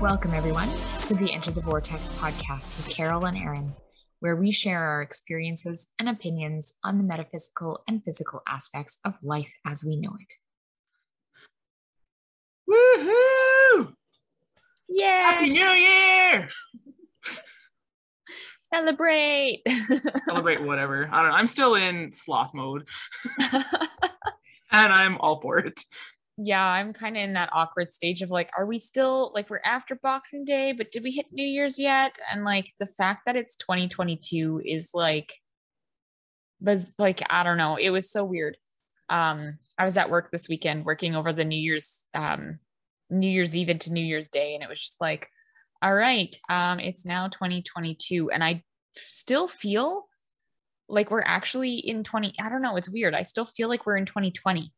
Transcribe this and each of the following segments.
Welcome, everyone, to the Enter the Vortex podcast with Carol and Aaron, where we share our experiences and opinions on the metaphysical and physical aspects of life as we know it. Woohoo! Yay! Happy New Year! Celebrate! Celebrate whatever. I don't know. I'm still in sloth mode and I'm all for it. Yeah, I'm kind of in that awkward stage of like, are we still like we're after Boxing Day, but did we hit New Year's yet? And like the fact that it's 2022 is like, was like, I don't know. It was so weird. Um, I was at work this weekend working over the New Year's, um, New Year's Eve into New Year's Day, and it was just like, all right, um, it's now 2022, and I still feel like we're actually in 20. I don't know. It's weird. I still feel like we're in 2020.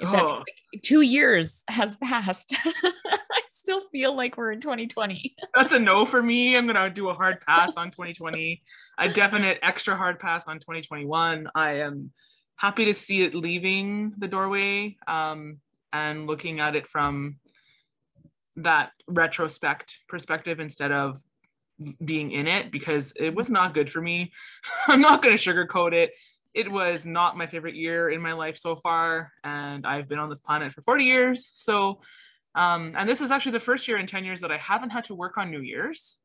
It's Oh. like, two years has passed. I still feel like we're in 2020. That's a no for me. I'm gonna do a hard pass on 2020. A definite extra hard pass on 2021. I am happy to see it leaving the doorway um, and looking at it from that retrospect perspective instead of being in it because it was not good for me. I'm not going to sugarcoat it. It was not my favorite year in my life so far, and I've been on this planet for 40 years. So, um, and this is actually the first year in 10 years that I haven't had to work on New Year's,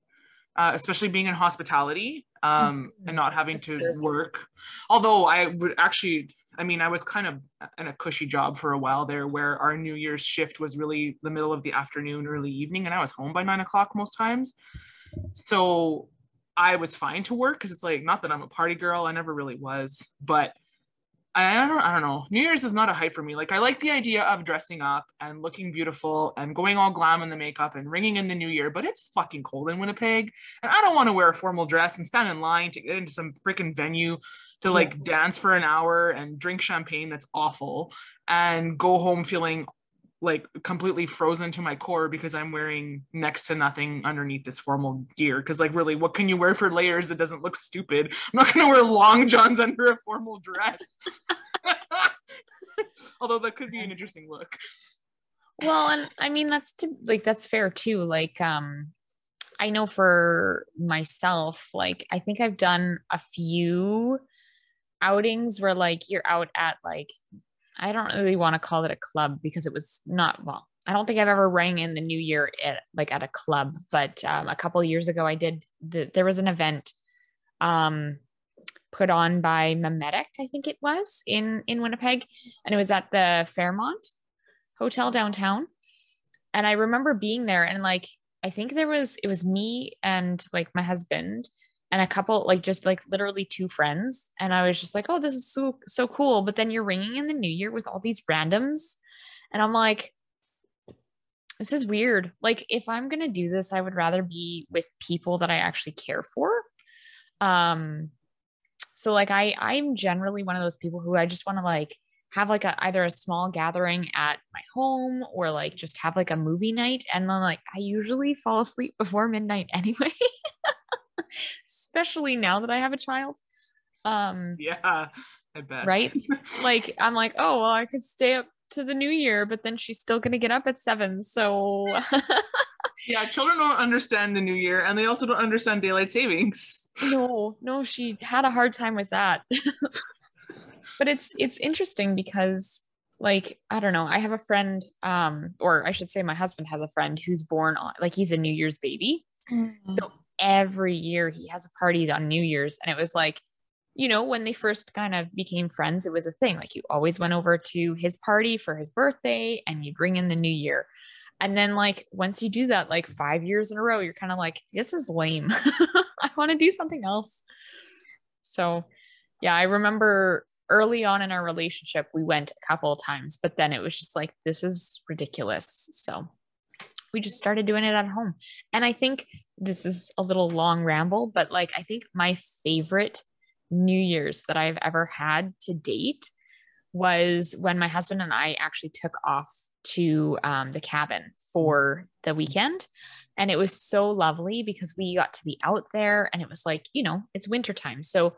uh, especially being in hospitality um, and not having to work. Although I would actually, I mean, I was kind of in a cushy job for a while there where our New Year's shift was really the middle of the afternoon, early evening, and I was home by nine o'clock most times. So I was fine to work because it's like not that I'm a party girl, I never really was, but I don't I don't know. New Year's is not a hype for me. Like I like the idea of dressing up and looking beautiful and going all glam in the makeup and ringing in the new year, but it's fucking cold in Winnipeg. And I don't want to wear a formal dress and stand in line to get into some freaking venue to like dance for an hour and drink champagne that's awful and go home feeling like completely frozen to my core because I'm wearing next to nothing underneath this formal gear. Because like really, what can you wear for layers that doesn't look stupid? I'm not gonna wear long johns under a formal dress. Although that could be an interesting look. well, and I mean that's to like that's fair too. Like um I know for myself, like I think I've done a few outings where like you're out at like I don't really want to call it a club because it was not well. I don't think I've ever rang in the new year at like at a club, but um, a couple years ago I did. The, there was an event um, put on by Memetic, I think it was in in Winnipeg, and it was at the Fairmont Hotel downtown. And I remember being there, and like I think there was it was me and like my husband and a couple like just like literally two friends and i was just like oh this is so so cool. But then you're ringing in the new year with all these randoms and i'm like this is weird. Like if i'm going to do this i would rather be with people that i actually care for. Um so like i i'm generally one of those people who i just want to like have like a either a small gathering at my home or like just have like a movie night and then like i usually fall asleep before midnight anyway especially now that I have a child. Um, Yeah, I bet. right? like I'm like, oh well, I could stay up to the new year, but then she's still gonna get up at seven. So yeah, children don't understand the new year and they also don't understand daylight savings. no, no, she had a hard time with that. but it's it's interesting because like I don't know, I have a friend, um, or I should say my husband has a friend who's born on like he's a New Year's baby. So every year he has a party on New Year's. And it was like, you know, when they first kind of became friends, it was a thing. Like you always went over to his party for his birthday and you'd bring in the new year. And then, like, once you do that, like five years in a row, you're kind of like, this is lame. I want to do something else. So, yeah, I remember early on in our relationship, we went a couple of times, but then it was just like, this is ridiculous. So, we just started doing it at home. And I think this is a little long ramble, but like I think my favorite New Year's that I've ever had to date was when my husband and I actually took off to um, the cabin for the weekend. And it was so lovely because we got to be out there and it was like, you know, it's wintertime. So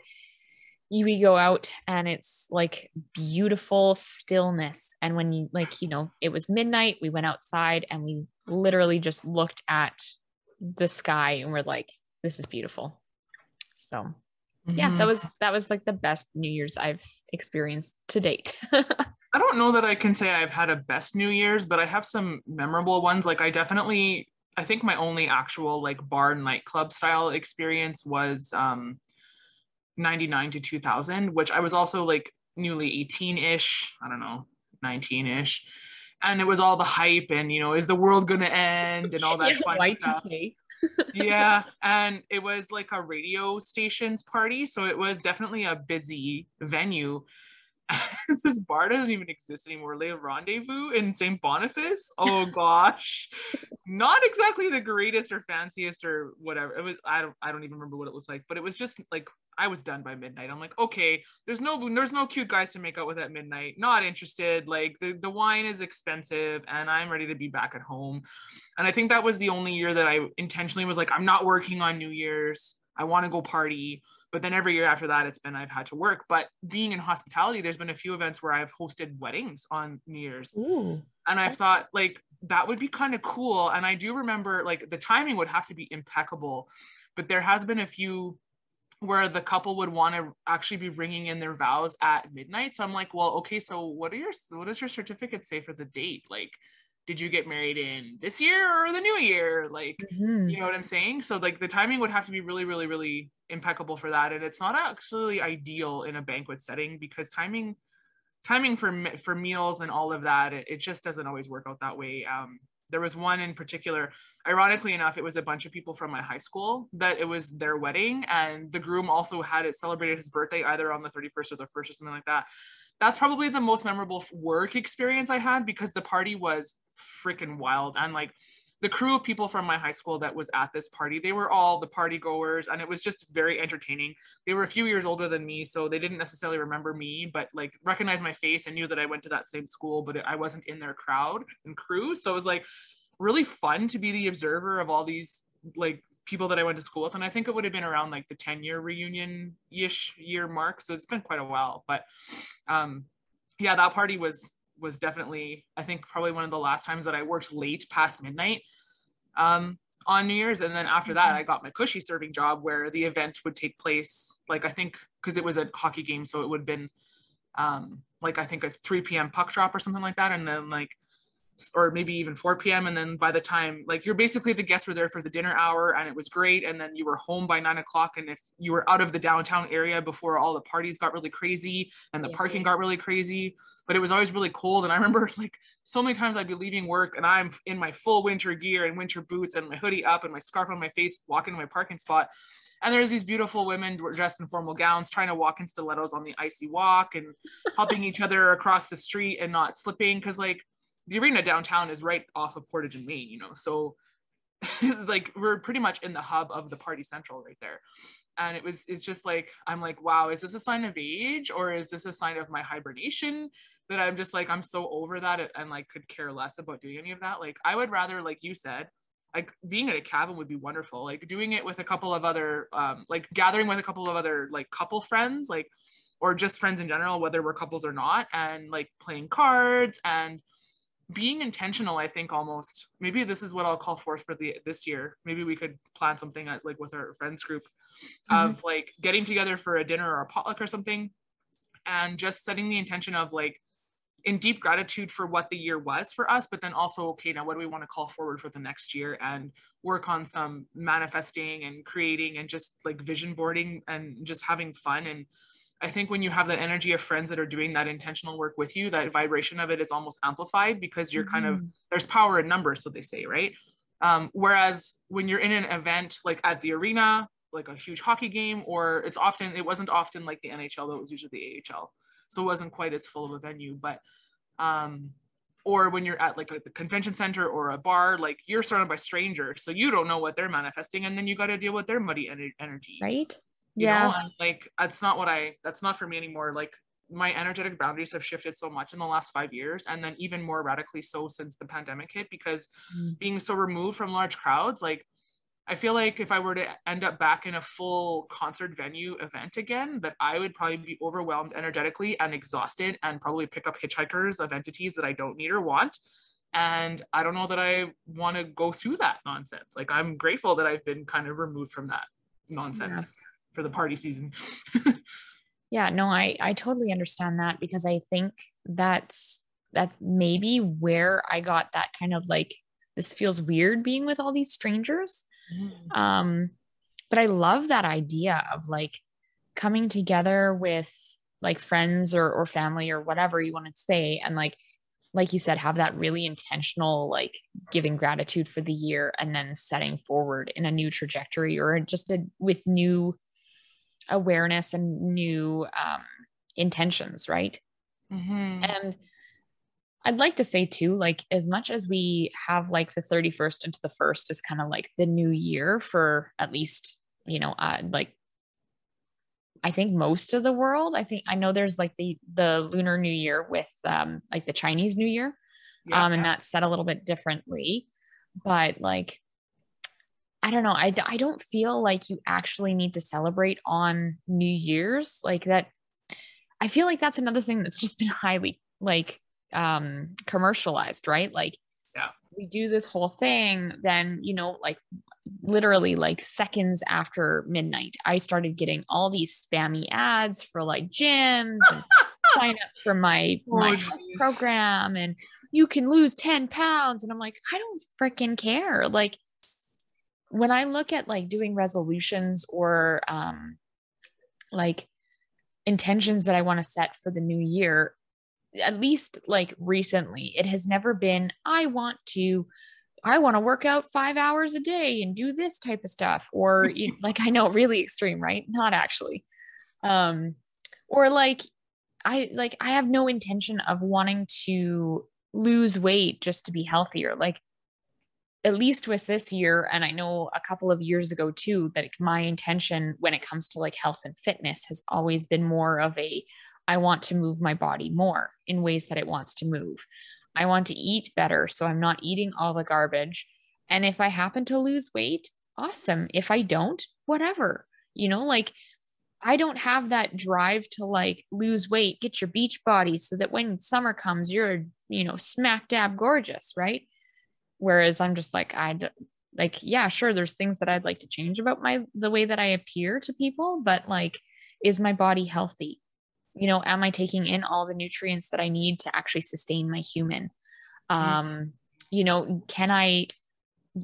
we go out and it's like beautiful stillness and when you like you know it was midnight we went outside and we literally just looked at the sky and we're like this is beautiful so mm-hmm. yeah that mm-hmm. was that was like the best new year's i've experienced to date i don't know that i can say i've had a best new year's but i have some memorable ones like i definitely i think my only actual like bar nightclub style experience was um 99 to 2000, which I was also like newly 18 ish, I don't know, 19 ish. And it was all the hype and, you know, is the world going to end and all that yeah, fun stuff. yeah. And it was like a radio stations party. So it was definitely a busy venue. this bar doesn't even exist anymore. Le Rendezvous in St. Boniface. Oh gosh. Not exactly the greatest or fanciest or whatever. It was I don't I don't even remember what it looked like, but it was just like I was done by midnight. I'm like, okay, there's no there's no cute guys to make out with at midnight. Not interested. Like the, the wine is expensive and I'm ready to be back at home. And I think that was the only year that I intentionally was like, I'm not working on New Year's. I want to go party. But then every year after that, it's been I've had to work. But being in hospitality, there's been a few events where I've hosted weddings on New Year's. Ooh. And I've thought like that would be kind of cool. And I do remember like the timing would have to be impeccable. But there has been a few where the couple would want to actually be ringing in their vows at midnight. So I'm like, well, okay, so what are your what does your certificate say for the date? Like, did you get married in this year or the new year? Like, mm-hmm. you know what I'm saying? So like the timing would have to be really, really, really impeccable for that. And it's not actually ideal in a banquet setting because timing timing for for meals and all of that, it, it just doesn't always work out that way. Um, there was one in particular ironically enough it was a bunch of people from my high school that it was their wedding and the groom also had it celebrated his birthday either on the 31st or the 1st or something like that. That's probably the most memorable work experience i had because the party was freaking wild and like the crew of people from my high school that was at this party they were all the party goers and it was just very entertaining. They were a few years older than me so they didn't necessarily remember me but like recognize my face and knew that i went to that same school but i wasn't in their crowd and crew. So it was like really fun to be the observer of all these like people that I went to school with. And I think it would have been around like the 10 year reunion ish year mark. So it's been quite a while. But um yeah, that party was was definitely, I think probably one of the last times that I worked late past midnight um on New Year's. And then after that, mm-hmm. I got my cushy serving job where the event would take place, like I think because it was a hockey game, so it would have been um like I think a 3 p.m. puck drop or something like that. And then like or maybe even 4 p.m. And then by the time, like, you're basically the guests were there for the dinner hour and it was great. And then you were home by nine o'clock. And if you were out of the downtown area before all the parties got really crazy and the yeah. parking got really crazy, but it was always really cold. And I remember, like, so many times I'd be leaving work and I'm in my full winter gear and winter boots and my hoodie up and my scarf on my face, walking to my parking spot. And there's these beautiful women dressed in formal gowns trying to walk in stilettos on the icy walk and helping each other across the street and not slipping. Cause like the arena downtown is right off of Portage and Main, you know, so like we're pretty much in the hub of the party central right there. And it was, it's just like, I'm like, wow, is this a sign of age or is this a sign of my hibernation? That I'm just like, I'm so over that and like could care less about doing any of that. Like, I would rather, like you said, like being at a cabin would be wonderful. Like doing it with a couple of other, um, like gathering with a couple of other like couple friends, like, or just friends in general, whether we're couples or not, and like playing cards and being intentional i think almost maybe this is what i'll call forth for the this year maybe we could plan something at, like with our friends group mm-hmm. of like getting together for a dinner or a potluck or something and just setting the intention of like in deep gratitude for what the year was for us but then also okay now what do we want to call forward for the next year and work on some manifesting and creating and just like vision boarding and just having fun and I think when you have that energy of friends that are doing that intentional work with you, that vibration of it is almost amplified because you're mm-hmm. kind of mm-hmm. there's power in numbers, so they say, right? Um, whereas when you're in an event like at the arena, like a huge hockey game, or it's often it wasn't often like the NHL, though it was usually the AHL, so it wasn't quite as full of a venue. But um, or when you're at like a, the convention center or a bar, like you're surrounded by strangers, so you don't know what they're manifesting, and then you got to deal with their muddy energy, right? Yeah know? and like that's not what i that's not for me anymore like my energetic boundaries have shifted so much in the last five years and then even more radically so since the pandemic hit because mm. being so removed from large crowds like I feel like if I were to end up back in a full concert venue event again, that I would probably be overwhelmed energetically and exhausted and probably pick up hitchhikers of entities that I don't need or want. And I don't know that I want to go through that nonsense. Like I'm grateful that I've been kind of removed from that nonsense yeah. For the party season. yeah, no, I I totally understand that because I think that's that maybe where I got that kind of like this feels weird being with all these strangers. Mm. Um, but I love that idea of like coming together with like friends or, or family or whatever you want to say and like like you said have that really intentional like giving gratitude for the year and then setting forward in a new trajectory or just a, with new awareness and new um, intentions right mm-hmm. and I'd like to say too, like as much as we have like the 31st into the first is kind of like the new year for at least, you know, uh, like I think most of the world. I think I know there's like the the lunar new year with um like the Chinese new year. Yeah, um and that's set a little bit differently. But like I don't know, I I don't feel like you actually need to celebrate on New Year's like that. I feel like that's another thing that's just been highly like um commercialized right like yeah we do this whole thing then you know like literally like seconds after midnight i started getting all these spammy ads for like gyms and sign up for my oh, my program and you can lose 10 pounds and i'm like i don't freaking care like when i look at like doing resolutions or um like intentions that i want to set for the new year at least like recently, it has never been, I want to, I want to work out five hours a day and do this type of stuff. Or you, like, I know really extreme, right? Not actually. Um, or like, I like, I have no intention of wanting to lose weight just to be healthier. Like, at least with this year, and I know a couple of years ago too, that my intention when it comes to like health and fitness has always been more of a I want to move my body more in ways that it wants to move. I want to eat better. So I'm not eating all the garbage. And if I happen to lose weight, awesome. If I don't, whatever. You know, like I don't have that drive to like lose weight, get your beach body so that when summer comes, you're, you know, smack dab gorgeous, right? Whereas I'm just like, I'd like, yeah, sure, there's things that I'd like to change about my, the way that I appear to people, but like, is my body healthy? you know am i taking in all the nutrients that i need to actually sustain my human mm-hmm. um you know can i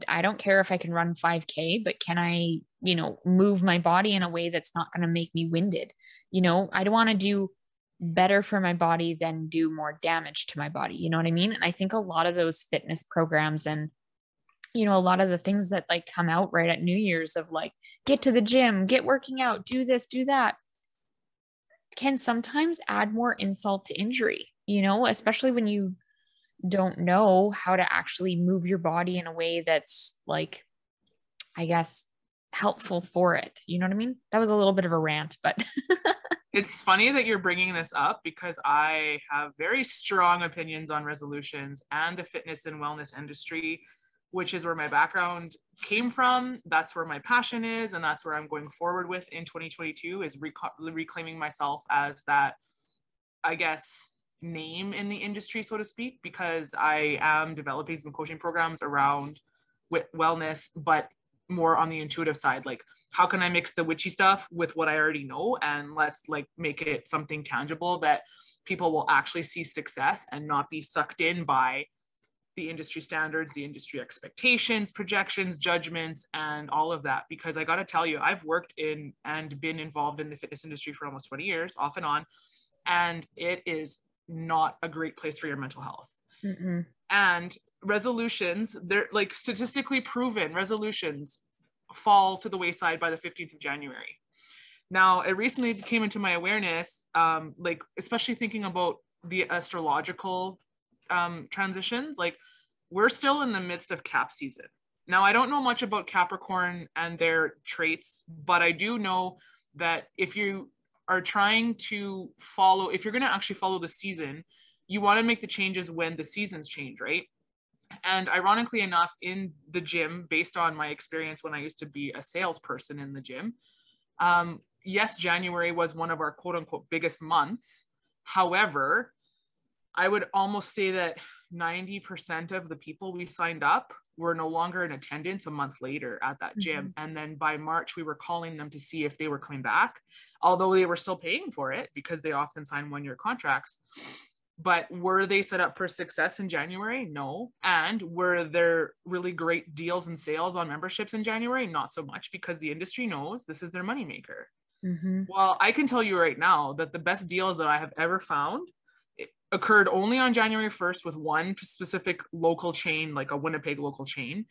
i don't care if i can run 5k but can i you know move my body in a way that's not going to make me winded you know i don't want to do better for my body than do more damage to my body you know what i mean and i think a lot of those fitness programs and you know a lot of the things that like come out right at new year's of like get to the gym get working out do this do that can sometimes add more insult to injury, you know, especially when you don't know how to actually move your body in a way that's like, I guess, helpful for it. You know what I mean? That was a little bit of a rant, but. it's funny that you're bringing this up because I have very strong opinions on resolutions and the fitness and wellness industry which is where my background came from. That's where my passion is. And that's where I'm going forward with in 2022 is rec- reclaiming myself as that, I guess, name in the industry, so to speak, because I am developing some coaching programs around wellness, but more on the intuitive side. Like, how can I mix the witchy stuff with what I already know? And let's like make it something tangible that people will actually see success and not be sucked in by the industry standards, the industry expectations, projections, judgments, and all of that. Because I got to tell you, I've worked in and been involved in the fitness industry for almost 20 years, off and on, and it is not a great place for your mental health. Mm-mm. And resolutions, they're like statistically proven resolutions fall to the wayside by the 15th of January. Now, it recently came into my awareness, um, like especially thinking about the astrological um, transitions. Like we're still in the midst of cap season. Now, I don't know much about Capricorn and their traits, but I do know that if you are trying to follow, if you're going to actually follow the season, you want to make the changes when the seasons change, right? And ironically enough, in the gym, based on my experience when I used to be a salesperson in the gym, um, yes, January was one of our quote unquote biggest months. However, I would almost say that 90% of the people we signed up were no longer in attendance a month later at that gym. Mm-hmm. And then by March, we were calling them to see if they were coming back, although they were still paying for it because they often sign one year contracts. But were they set up for success in January? No. And were there really great deals and sales on memberships in January? Not so much because the industry knows this is their moneymaker. Mm-hmm. Well, I can tell you right now that the best deals that I have ever found occurred only on January 1st with one specific local chain, like a Winnipeg local chain.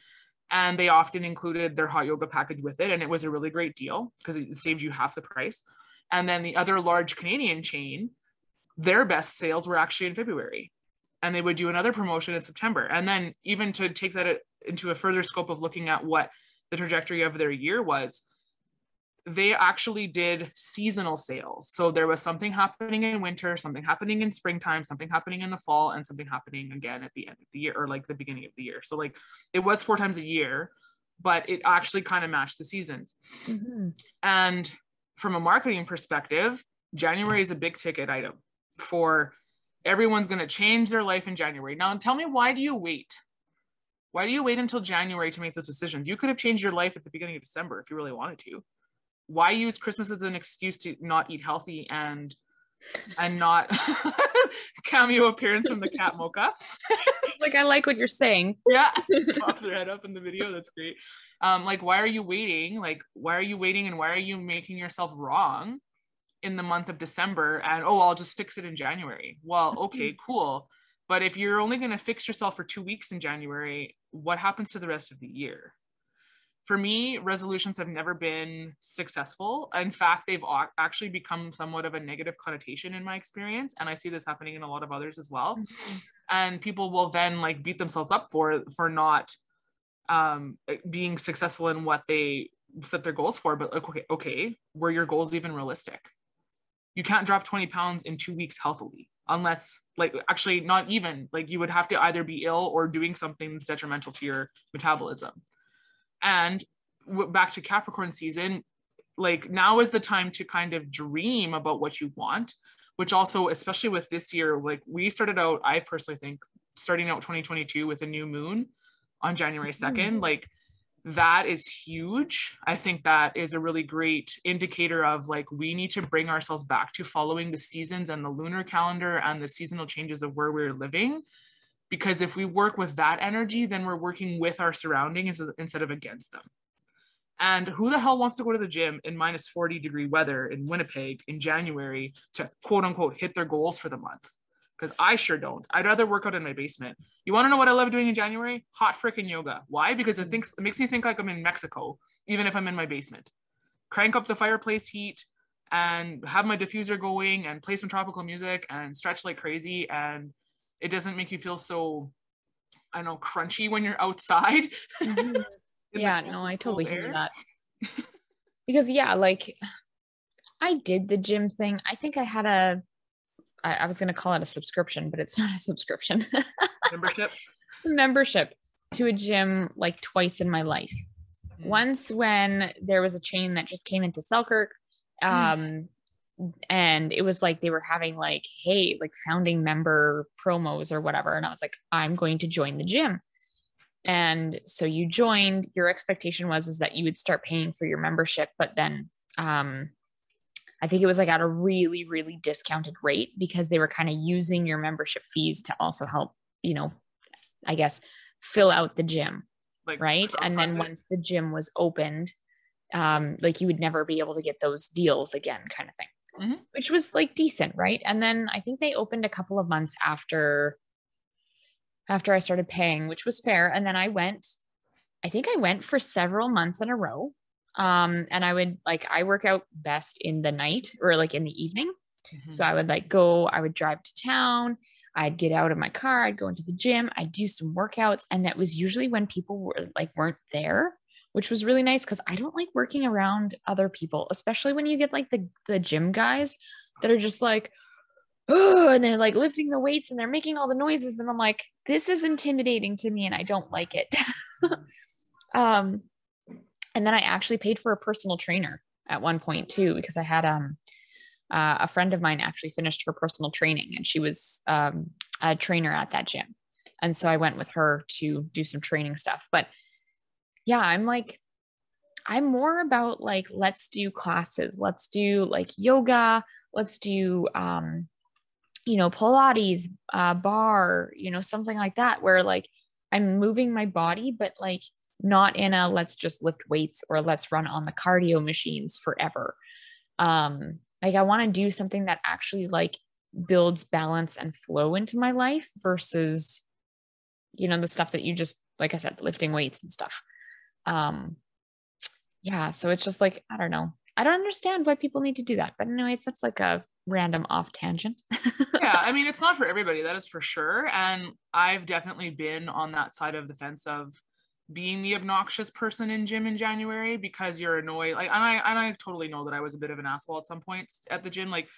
And they often included their hot yoga package with it. And it was a really great deal because it saved you half the price. And then the other large Canadian chain, their best sales were actually in February. And they would do another promotion in September. And then, even to take that into a further scope of looking at what the trajectory of their year was, they actually did seasonal sales. So there was something happening in winter, something happening in springtime, something happening in the fall, and something happening again at the end of the year or like the beginning of the year. So like it was four times a year, but it actually kind of matched the seasons. Mm-hmm. And from a marketing perspective, January is a big ticket item for everyone's going to change their life in January. Now, tell me, why do you wait? Why do you wait until January to make those decisions? You could have changed your life at the beginning of December if you really wanted to why use Christmas as an excuse to not eat healthy and and not cameo appearance from the cat mocha? like I like what you're saying. Yeah, pops her head up in the video. That's great. Um, like why are you waiting? Like why are you waiting and why are you making yourself wrong in the month of December? And oh, I'll just fix it in January. Well, okay, cool. But if you're only going to fix yourself for two weeks in January, what happens to the rest of the year? for me, resolutions have never been successful. In fact, they've actually become somewhat of a negative connotation in my experience. And I see this happening in a lot of others as well. Mm-hmm. And people will then like beat themselves up for for not um, being successful in what they set their goals for. But okay, okay, were your goals even realistic? You can't drop 20 pounds in two weeks healthily unless like actually not even like you would have to either be ill or doing something that's detrimental to your metabolism and back to Capricorn season, like now is the time to kind of dream about what you want, which also, especially with this year, like we started out, I personally think, starting out 2022 with a new moon on January 2nd, mm-hmm. like that is huge. I think that is a really great indicator of like we need to bring ourselves back to following the seasons and the lunar calendar and the seasonal changes of where we're living. Because if we work with that energy then we're working with our surroundings instead of against them. And who the hell wants to go to the gym in minus 40 degree weather in winnipeg in january to quote unquote hit their goals for the month because i sure don't i'd rather work out in my basement you want to know what i love doing in january hot freaking yoga why because it thinks it makes me think like i'm in mexico even if i'm in my basement crank up the fireplace heat and have my diffuser going and play some tropical music and stretch like crazy and it doesn't make you feel so I don't know crunchy when you're outside. Mm-hmm. yeah, no, I totally hear that. because yeah, like I did the gym thing. I think I had a I, I was gonna call it a subscription, but it's not a subscription. Membership. Membership to a gym like twice in my life. Mm. Once when there was a chain that just came into Selkirk. Mm. Um, mm and it was like they were having like hey like founding member promos or whatever and i was like i'm going to join the gym and so you joined your expectation was is that you would start paying for your membership but then um i think it was like at a really really discounted rate because they were kind of using your membership fees to also help you know i guess fill out the gym like, right and then once the gym was opened um like you would never be able to get those deals again kind of thing mm-hmm. which was like decent, right? And then I think they opened a couple of months after after I started paying, which was fair. And then I went, I think I went for several months in a row. Um, and I would like I work out best in the night or like in the evening. Mm-hmm. So I would like go, I would drive to town, I'd get out of my car, I'd go into the gym, I'd do some workouts. And that was usually when people were like weren't there which was really nice because I don't like working around other people, especially when you get like the the gym guys that are just like, oh, and they're like lifting the weights and they're making all the noises. And I'm like, this is intimidating to me and I don't like it. um, and then I actually paid for a personal trainer at one point too, because I had um, uh, a friend of mine actually finished her personal training and she was um, a trainer at that gym. And so I went with her to do some training stuff. But yeah, I'm like, I'm more about like, let's do classes, let's do like yoga, let's do, um, you know, Pilates, uh, barre, you know, something like that, where like I'm moving my body, but like not in a let's just lift weights or let's run on the cardio machines forever. Um, like I want to do something that actually like builds balance and flow into my life versus, you know, the stuff that you just, like I said, lifting weights and stuff. Um, yeah. So it's just like, I don't know. I don't understand why people need to do that. But, anyways, that's like a random off tangent. yeah. I mean, it's not for everybody, that is for sure. And I've definitely been on that side of the fence of, being the obnoxious person in gym in January because you're annoyed. Like, and I and I totally know that I was a bit of an asshole at some points at the gym. Like,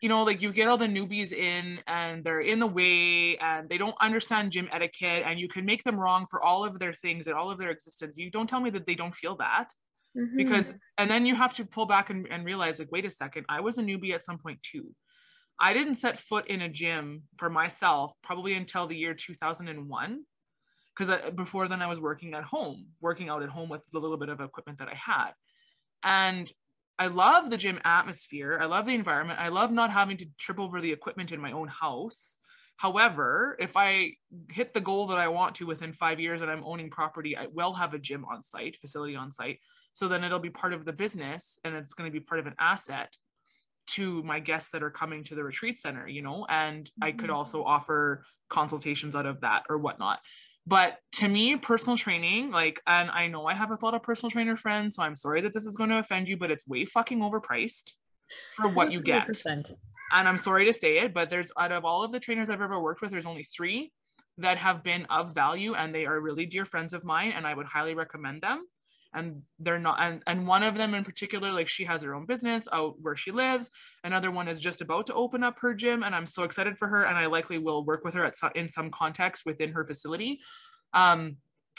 you know, like you get all the newbies in and they're in the way and they don't understand gym etiquette and you can make them wrong for all of their things and all of their existence. You don't tell me that they don't feel that. Mm-hmm. Because and then you have to pull back and, and realize, like, wait a second, I was a newbie at some point too. I didn't set foot in a gym for myself probably until the year 2001 because before then I was working at home, working out at home with the little bit of equipment that I had. And I love the gym atmosphere. I love the environment. I love not having to trip over the equipment in my own house. However, if I hit the goal that I want to within five years and I'm owning property, I will have a gym on site, facility on site. So then it'll be part of the business and it's going to be part of an asset to my guests that are coming to the retreat center, you know, and. I could mm-hmm. also offer consultations out of that or whatnot. But to me, personal training, like, and I know I have a lot of personal trainer friends, so I'm sorry that this is going to offend you, but it's way fucking overpriced for what you get. 100%. And I'm sorry to say it, but there's out of all of the trainers I've ever worked with, there's only three that have been of value and they are really dear friends of mine, and I would highly recommend them and they're not and, and one of them in particular like she has her own business out where she lives. Another one is just about to open up her gym and i'm so excited for her and i likely will work with her at some, in some context within her facility. Um,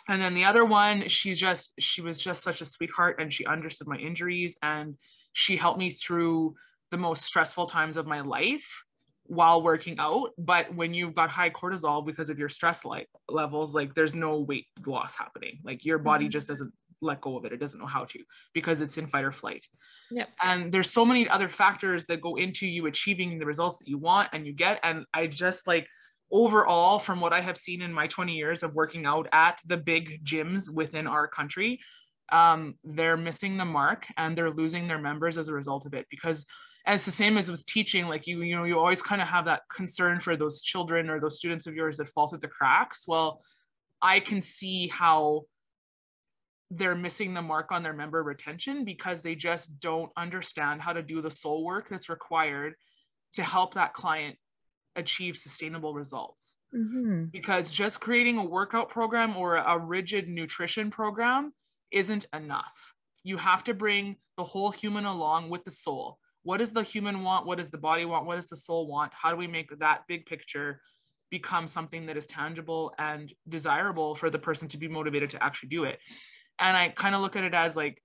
and then the other one she's just she was just such a sweetheart and she understood my injuries and she helped me through the most stressful times of my life while working out. But when you've got high cortisol because of your stress like levels like there's no weight loss happening. Like your body mm-hmm. just doesn't let go of it. It doesn't know how to because it's in fight or flight. Yep. And there's so many other factors that go into you achieving the results that you want and you get. And I just like overall, from what I have seen in my 20 years of working out at the big gyms within our country, um, they're missing the mark and they're losing their members as a result of it because and it's the same as with teaching like you you know you always kind of have that concern for those children or those students of yours that fall through the cracks well i can see how they're missing the mark on their member retention because they just don't understand how to do the soul work that's required to help that client achieve sustainable results. Mm-hmm. Because just creating a workout program or a rigid nutrition program isn't enough. You have to bring the whole human along with the soul. What does the human want? What does the body want? What does the soul want? How do we make that big picture become something that is tangible and desirable for the person to be motivated to actually do it? And I kind of look at it as like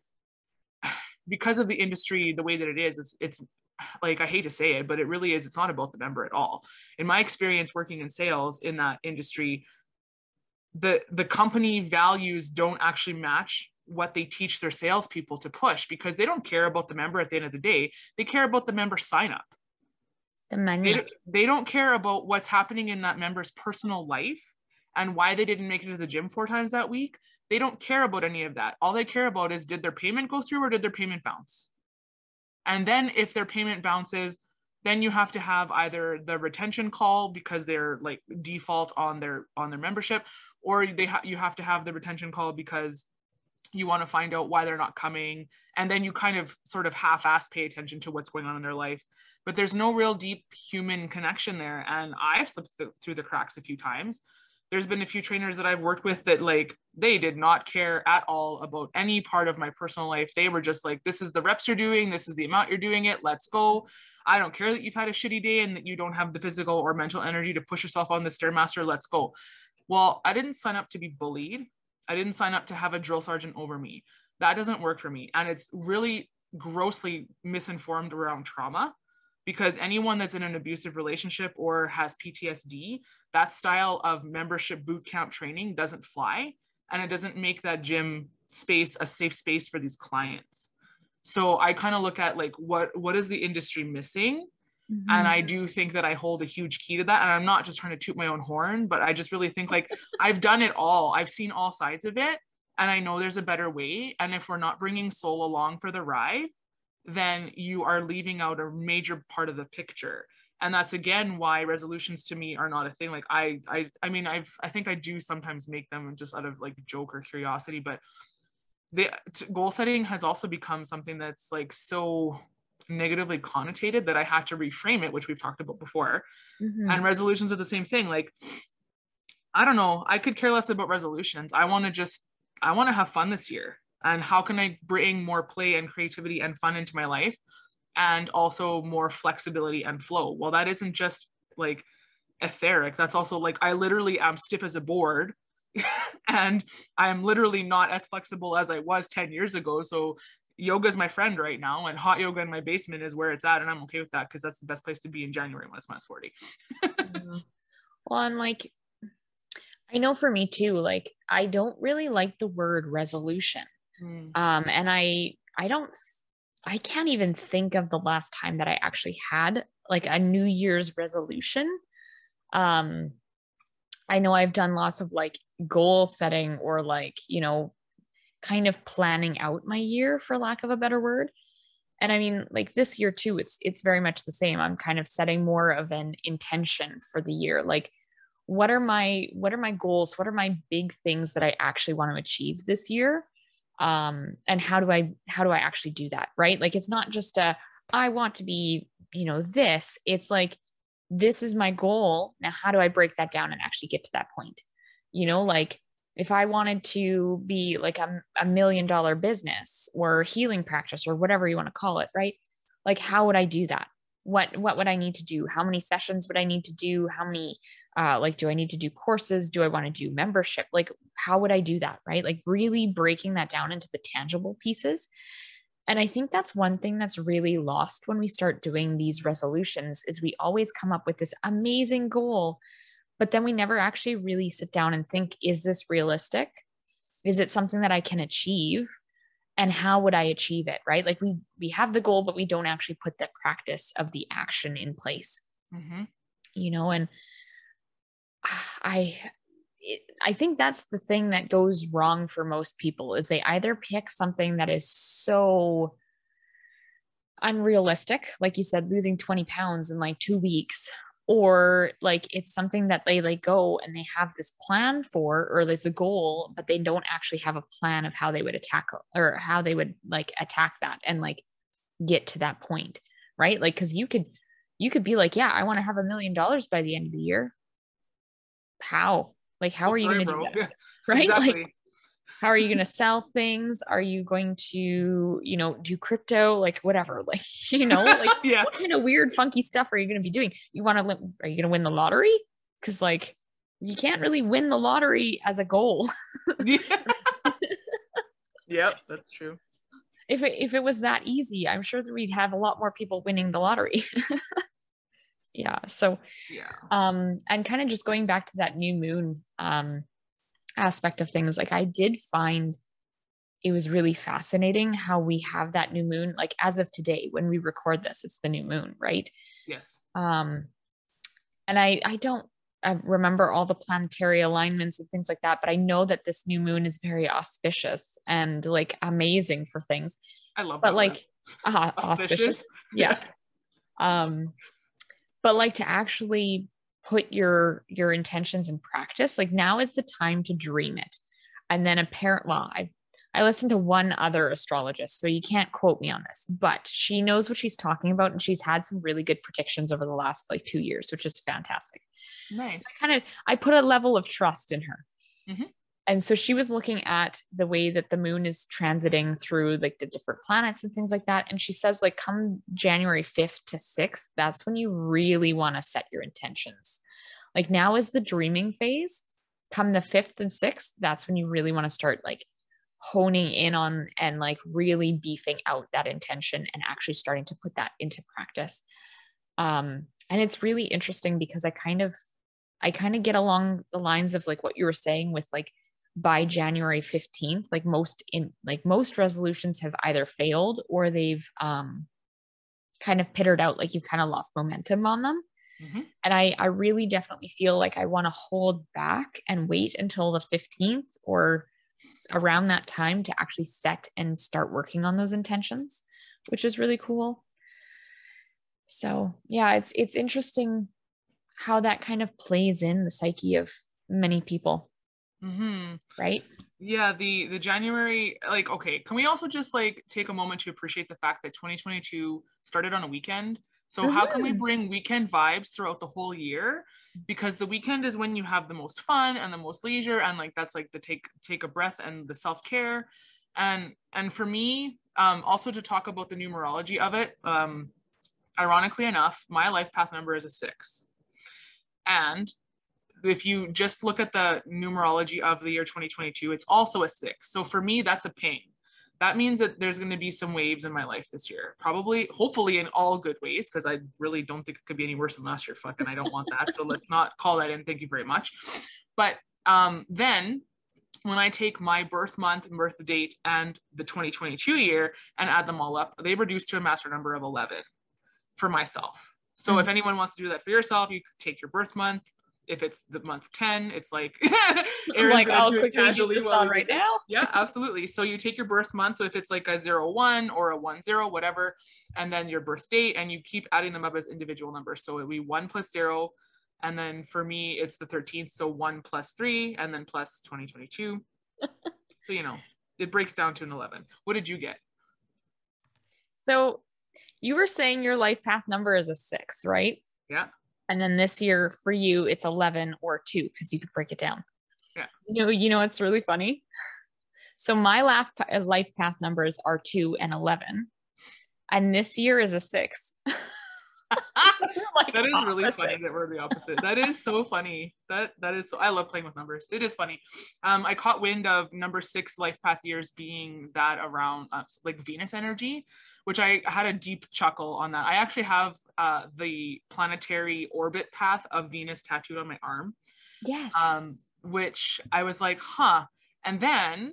because of the industry the way that it is, it's it's like I hate to say it, but it really is. It's not about the member at all. In my experience working in sales in that industry, the the company values don't actually match what they teach their salespeople to push because they don't care about the member at the end of the day. They care about the member sign up. The money. They, they don't care about what's happening in that member's personal life and why they didn't make it to the gym four times that week. They don't care about any of that. All they care about is did their payment go through or did their payment bounce? And then if their payment bounces, then you have to have either the retention call because they're like default on their on their membership or they ha- you have to have the retention call because you want to find out why they're not coming and then you kind of sort of half-ass pay attention to what's going on in their life but there's no real deep human connection there and i've slipped th- through the cracks a few times there's been a few trainers that I've worked with that like they did not care at all about any part of my personal life. They were just like, this is the reps you're doing, this is the amount you're doing it, let's go. I don't care that you've had a shitty day and that you don't have the physical or mental energy to push yourself on the Stairmaster, let's go. Well, I didn't sign up to be bullied. I didn't sign up to have a drill sergeant over me. That doesn't work for me. And it's really grossly misinformed around trauma because anyone that's in an abusive relationship or has PTSD, that style of membership boot camp training doesn't fly and it doesn't make that gym space a safe space for these clients. So I kind of look at like what what is the industry missing? Mm-hmm. And I do think that I hold a huge key to that. And I'm not just trying to toot my own horn, but I just really think like I've done it all. I've seen all sides of it. And I know there's a better way. And if we're not bringing soul along for the ride, then you are leaving out a major part of the picture. And that's again why resolutions to me are not a thing. Like i i i mean i've i think i do sometimes make them just out of like joke or curiosity but the goal setting has also become something that's like so negatively connotated that i had to reframe it which we've talked about before. Mm-hmm. and resolutions are the same thing. Like i don't know. I could care less about resolutions. I want to just i want to have fun this year and how can i bring more play and creativity and fun into my life and also more flexibility and flow? Well that isn't just like etheric. That's also like i literally am stiff as a board and i'm literally not as flexible as i was 10 years ago. So yoga is my friend right now and hot yoga in my basement is where it's at and i'm okay with that because that's the best place to be in january when it's minus 40 mm-hmm. well and like i know for me too like i don't really like the word resolution mm. um and i i don't I can't even think of the last time that I actually had like a New Year's resolution. Um, I know I've done lots of like goal setting or like, you know, kind of planning out my year for lack of a better word. And I mean, like this year too, it's it's very much the same. I'm kind of setting more of an intention for the year. Like what are my what are my goals? What are my big things that I actually want to achieve this year? Um and how do i how do i actually do that right? Like it's not just a i want to be you know this. It's like this is my goal. Now how do i break that down and actually get to that point? You know like if i wanted to be like a, a million dollar business or healing practice or whatever you want to call it right? Like how would i do that what what would i need to do? How many sessions would i need to do? How many uh, like do i need to do courses? Do i want to do membership? Like how would i do that right? Like really breaking that down into the tangible pieces. And i think that's one thing that's really lost when we start doing these resolutions is we always come up with this amazing goal but then we never actually really sit down and think is this realistic? Is it something that i can achieve and how would i achieve it right like we we have the goal but we don't actually put the practice of the action in place mm-hmm. you know and i it, i think that's the thing that goes wrong for most people is they either pick something that is so unrealistic like you said losing 20 pounds in like two weeks or like it's something that they like go and they have this plan for or there's a goal but they don't actually have a plan of how they would attack or how they would like attack that and like get to that point right? Like because you could you could be like yeah i want to have a million dollars by the end of the year. How? Like how are you going to do that? Right? Exactly. like how are you going to sell things? Are you going to you know do crypto? Like whatever like you know like yeah. what kind of weird funky stuff are you going to be doing? You want to are you going to win the lottery? Because like you can't really win the lottery as a goal. Yeah. yep that's true. If it, if it was that easy i'm sure that we'd have a lot more people winning the lottery. Yeah so yeah. um and kind of just going back to that new moon um aspect of things like i did find it was really fascinating how we have that new moon like as of today when we record this it's the new moon right? Yes. Um and i i don't I remember all the planetary alignments and things like that but i know that this new moon is very auspicious and like amazing for things. I love but like uh, auspicious. auspicious? Yeah. Um but like to actually put your your intentions in practice like now is the time to dream it and then apparent well i i listened to one other astrologist so you can't quote me on this but she knows what she's talking about and she's had some really good predictions over the last like two years which is fantastic Nice. So I kind of I put a level of trust in her. Mhm. And so she was looking at the way that the moon is transiting through like the different planets and things like that. And she says, like, come January 5th to 6th, that's when you really want to set your intentions. Like now is the dreaming phase. Come the 5th and 6th, that's when you really want to start like honing in on and like really beefing out that intention and actually starting to put that into practice. Um, and it's really interesting because I kind of I kind of get along the lines of like what you were saying with like by January 15th, like most in like most resolutions have either failed or they've um kind of pittered out, like you've kind of lost momentum on them. Mhm. And I I really definitely feel like I want to hold back and wait until the 15th or around that time to actually set and start working on those intentions, which is really cool. So, yeah, it's it's interesting how that kind of plays in the psyche of many people, Mhm. right? Yeah, the the January like okay, can we also just like take a moment to appreciate the fact that 2022 started on a weekend? So how can we Mhm. bring weekend vibes throughout the whole year? Because the weekend is when you have the most fun and the most leisure and like that's like the take take a breath and the self-care. And and for me, um also to talk about the numerology of it, um ironically enough, my life path number is a 6. And if you just look at the numerology of the year 2022, it's also a six. So for me, that's a pain. That means that there's going to be some waves in my life this year. Probably, hopefully, in all good ways, because I really don't think it could be any worse than last year. Fucking, I don't want that. So let's not call that in. Thank you very much. But um, then when I take my birth month, birth date, and the 2022 year and add them all up, they reduce to a master number of 11 for myself. So if anyone wants to do that for yourself, you take your birth month. If it's the month 10, it's like, like, I'll quickly casually this on right now. yeah, absolutely. So you take your birth month, so if it's like a zero one or a one zero, whatever, and then your birth date, and you keep adding them up as individual numbers. So it'd be one plus zero, and then for me it's the 13th, so one plus three, and then plus 2022. so you know, it breaks down to an 11. What did you get? So you were saying your life path number is a six, right? Yeah. And then this year for you, it's 11 or two because you could break it down. Yeah. You know, you know, it's really funny. So my life, life path numbers are two and 11. And this year is a six. So like that is really funny that we're the opposite. That is so funny. That that is so I love playing with numbers. It is funny. Um, I caught wind of number six life path years being that around uh, like Venus energy, which I had a deep chuckle on that. I actually have uh, the planetary orbit path of Venus tattooed on my arm Yes. um, which I was like, huh. And then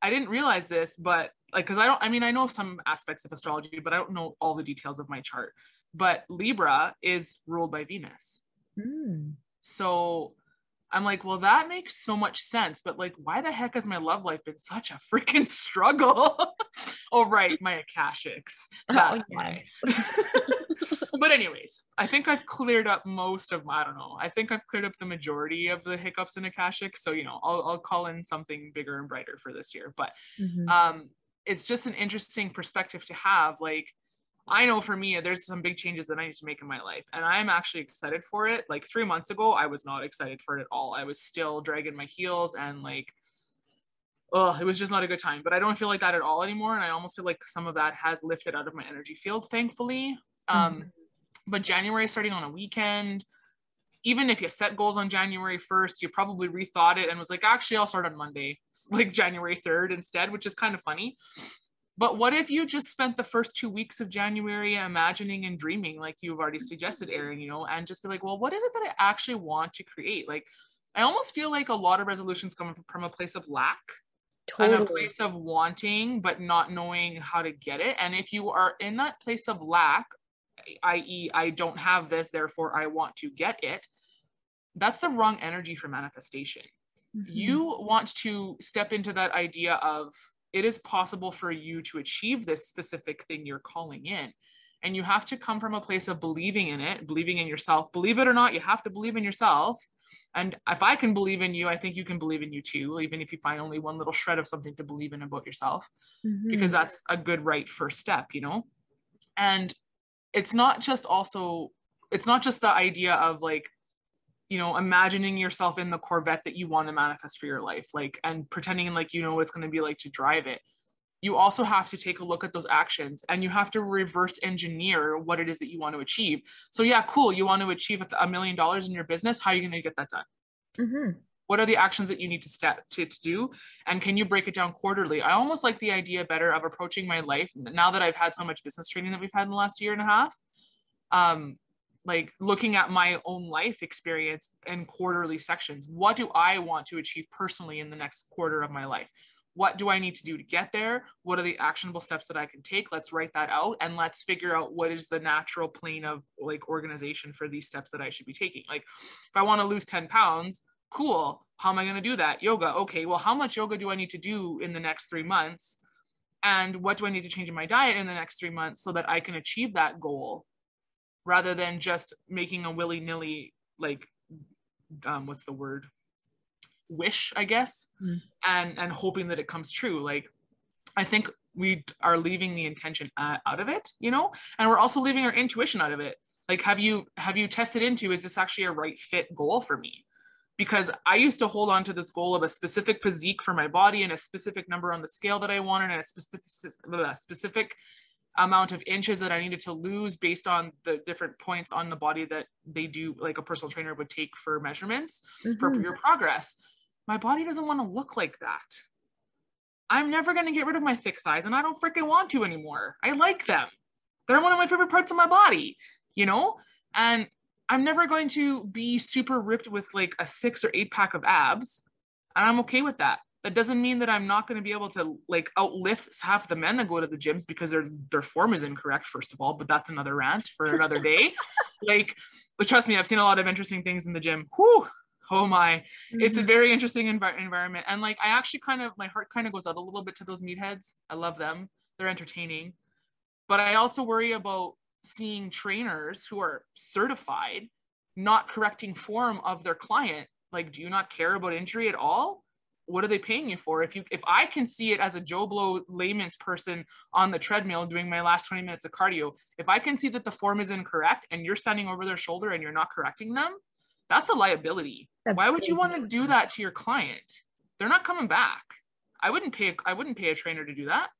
I didn't realize this, but like, because I don't, I mean, I know some aspects of astrology, but I don't know all the details of my chart. But Libra is ruled by Venus. Mm. So I'm like, well, that makes so much sense. But like, why the heck has my love life been such a freaking struggle? oh, right. My Akashics. That's Oh, why. but anyways, I think I've cleared up most of my, I don't know. I think I've cleared up the majority of the hiccups in Akashic. So, you know, I'll, I'll call in something bigger and brighter for this year. But Mhm. um, it's just an interesting perspective to have. Like, I know for me, there's some big changes that I need to make in my life, and I'm actually excited for it. Like three months ago, I was not excited for it at all. I was still dragging my heels and like, oh, it was just not a good time. But I don't feel like that at all anymore, and I almost feel like some of that has lifted out of my energy field, thankfully. Um, but January starting on a weekend, even if you set goals on January 1st, you probably rethought it and was like, actually, I'll start on Monday, like January 3rd instead, which is kind of funny. But what if you just spent the first two weeks of January imagining and dreaming, like you've already suggested, Erin, you know, and just be like, well, what is it that I actually want to create? Like, I almost feel like a lot of resolutions come from a place of lack and a place of wanting but not knowing how to get it and if you are in that place of lack i.e i don't have this therefore i want to get it. That's the wrong energy for manifestation. Mhm. you want to step into that idea of it is possible for you to achieve this specific thing you're calling in. And you have to come from a place of believing in it believing in yourself. Believe it or not you have to believe in yourself. And if i can believe in you i think you can believe in you too even if you find only one little shred of something to believe in about yourself because Mhm. that's a good right first step you know? And it's not just also it's not just the idea of like you know imagining yourself in the corvette that you want to manifest for your life like and pretending like you know what it's going to be like to drive it. You also have to take a look at those actions and you have to reverse engineer what it is that you want to achieve. So yeah cool you want to achieve a million dollars in your business how are you going to get that done? Mm-hmm. What are the actions that you need to step to, to do and can you break it down quarterly i almost like the idea better of approaching my life now that i've had so much business training that we've had in the last year and a half um, like looking at my own life experience in quarterly sections. What do I want to achieve personally in the next quarter of my life? What do I need to do to get there? What are the actionable steps that I can take? Let's write that out and let's figure out what is the natural plane of like organization for these steps that I should be taking. Like if I want to lose 10 pounds, cool. How am I going to do that? Yoga. Okay. Well, how much yoga do I need to do in the next three months? And what do I need to change in my diet in the next three months so that I can achieve that goal? rather than just making a willy-nilly like um what's the word wish i guess mm. and and hoping that it comes true like i think we are leaving the intention uh, out of it you know and we're also leaving our intuition out of it like have you have you tested into is this actually a right fit goal for me because i used to hold on to this goal of a specific physique for my body and a specific number on the scale that i wanted and a specific specific amount of inches that I needed to lose based on the different points on the body that they do, like a personal trainer would take for measurements mm-hmm. for your progress. My body doesn't want to look like that. I'm never going to get rid of my thick thighs and I don't freaking want to anymore. I like them. They're one of my favorite parts of my body, you know? And I'm never going to be super ripped with like a six or eight pack of abs. And I'm okay with that that doesn't mean that I'm not going to be able to like outlift half the men that go to the gyms because their their form is incorrect, first of all. But that's another rant for another day. like, but trust me, I've seen a lot of interesting things in the gym. Whew, oh my, mm-hmm. it's a mm-hmm. very interesting env- environment. And like, I actually kind of my heart kind of goes out a little bit to those meatheads. I love them; they're entertaining. But I also worry about seeing trainers who are certified not correcting form of their client. Like, do you not care about injury at all? what are they paying you for? If you if i can see it as a joe blow layman's person on the treadmill doing my last 20 minutes of cardio if i can see that the form is incorrect and you're standing over their shoulder and you're not correcting them that's a liability. That's why would you want to do that to your client? They're not coming back. I wouldn't pay i wouldn't pay a trainer to do that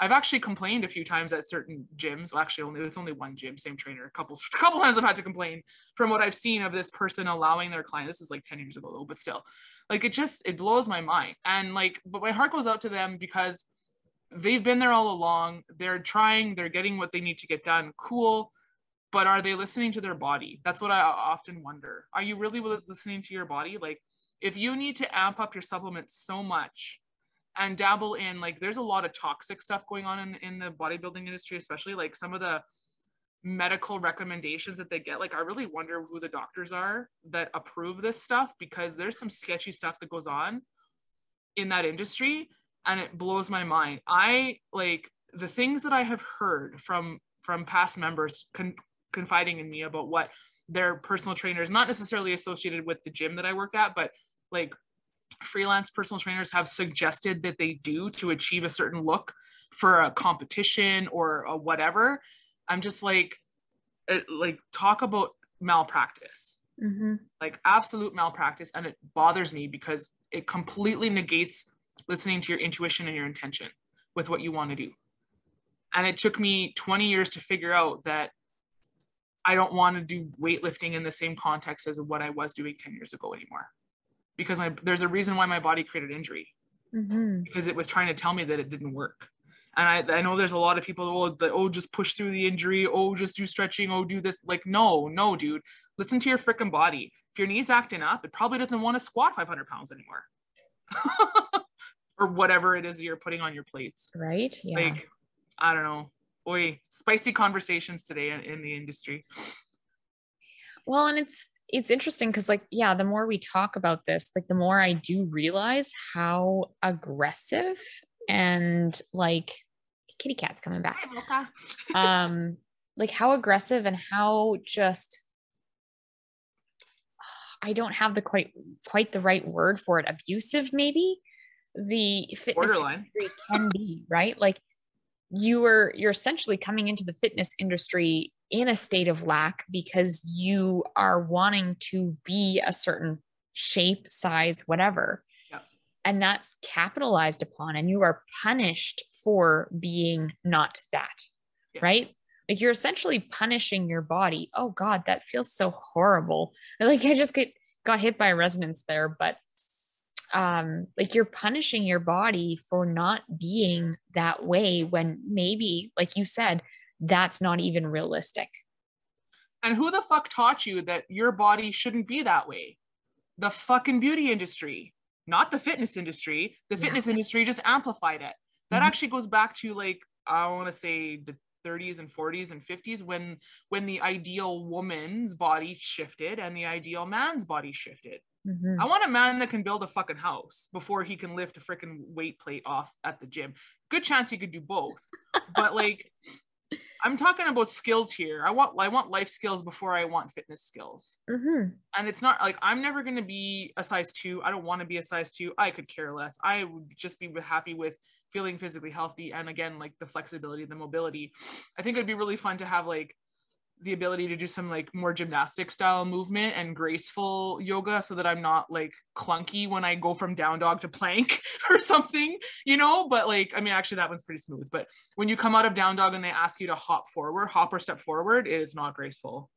I've actually complained a few times at certain gyms. Well, actually, only it's only one gym, same trainer. A couple, a couple times I've had to complain from what I've seen of this person allowing their client. This is like ten years ago, but still, like it just it blows my mind. And like, but my heart goes out to them because they've been there all along. They're trying. They're getting what they need to get done. Cool, but are they listening to their body? That's what I often wonder. Are you really listening to your body? Like, if you need to amp up your supplements so much and dabble in like there's a lot of toxic stuff going on in, in the bodybuilding industry especially like some of the medical recommendations that they get like i really wonder who the doctors are that approve this stuff because there's some sketchy stuff that goes on in that industry and it blows my mind. I like the things that i have heard from from past members con- confiding in me about what their personal trainers not necessarily associated with the gym that i work at but like freelance personal trainers have suggested that they do to achieve a certain look for a competition or a whatever. I'm just like uh, like talk about malpractice. Mm-hmm. like absolute malpractice and it bothers me because it completely negates listening to your intuition and your intention with what you want to do. And it took me 20 years to figure out that i don't want to do weightlifting in the same context as what i was doing 10 years ago anymore because my, there's a reason why my body created injury. Mm-hmm. because it was trying to tell me that it didn't work. And I, I know there's a lot of people oh, that oh just push through the injury. Oh just do stretching. Oh do this. Like no no dude. Listen to your freaking body. If your knee's acting up it probably doesn't want to squat 500 pounds anymore. Or whatever it is you're putting on your plates. Right? Yeah. Like I don't know. Boy spicy conversations today in, in the industry. Well and it's it's interesting because like yeah the more we talk about this like the more i do realize how aggressive and like kitty cat's coming back. Um like how aggressive and how just i don't have the quite quite the right word for it. Abusive maybe? The fitness industry can be right? Like you are you're essentially coming into the fitness industry in a state of lack because you are wanting to be a certain shape, size, whatever. Yep. And that's capitalized upon, and you are punished for being not that, Yes. right? Like you're essentially punishing your body. Oh God, that feels so horrible. Like I just get got hit by a resonance there, but um like you're punishing your body for not being that way when maybe like you said that's not even realistic And who the fuck taught you that your body shouldn't be that way? The fucking beauty industry, not the fitness industry. The Yeah. fitness industry just amplified it. That Mhm. actually goes back to like I want to say the 30s and 40s and 50s when when the ideal woman's body shifted and the ideal man's body shifted. Mhm. I want a man that can build a fucking house before he can lift a freaking weight plate off at the gym. Good chance he could do both. but like I'm talking about skills here. I want I want life skills before I want fitness skills. Mhm. And it's not like I'm never going to be a size 2. I don't want to be a size 2. I could care less. I would just be happy with feeling physically healthy and again like the flexibility, the mobility. I think it'd be really fun to have like the ability to do some like more gymnastic style movement and graceful yoga so that I'm not like clunky when I go from down dog to plank or something, you know? But like, I mean, actually, that one's pretty smooth. But when you come out of down dog and they ask you to hop forward, hop or step forward, it is not graceful.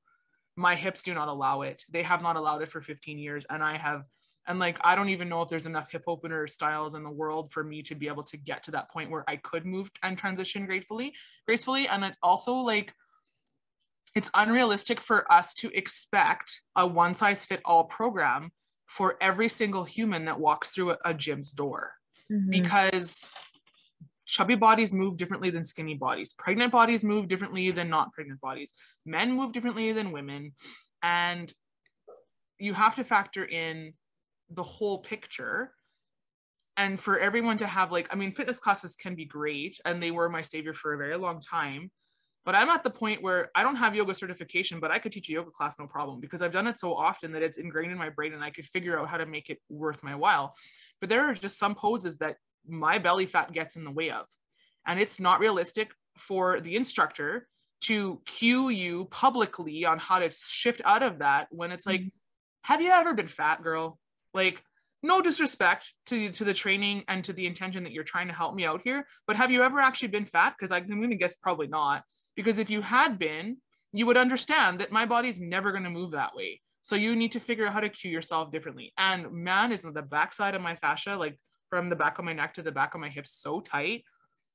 My hips do not allow it. They have not allowed it for 15 years. And I have, and like, I don't even know if there's enough hip opener styles in the world for me to be able to get to that point where I could move and transition gratefully, gracefully. And it's also like, it's unrealistic for us to expect a one size fit all program for every single human that walks through a, a gym's door. Mhm. because chubby bodies move differently than skinny bodies. Pregnant bodies move differently than not pregnant bodies. Men move differently than women. And you have to factor in the whole picture. And for everyone to have like i mean fitness classes can be great and they were my savior for a very long time but i'm at the point where i don't have yoga certification but i could teach a yoga class no problem because i've done it so often that it's ingrained in my brain and i could figure out how to make it worth my while. But there are just some poses that my belly fat gets in the way of and it's not realistic for the instructor to cue you publicly on how to shift out of that when it's like Mhm. have you ever been fat girl? Like no disrespect to to the training and to the intention that you're trying to help me out here but have you ever actually been fat? Because i'm going to guess probably not because if you had been you would understand that my body's never going to move that way so you need to figure out how to cue yourself differently and man is the backside of my fascia like from the back of my neck to the back of my hips so tight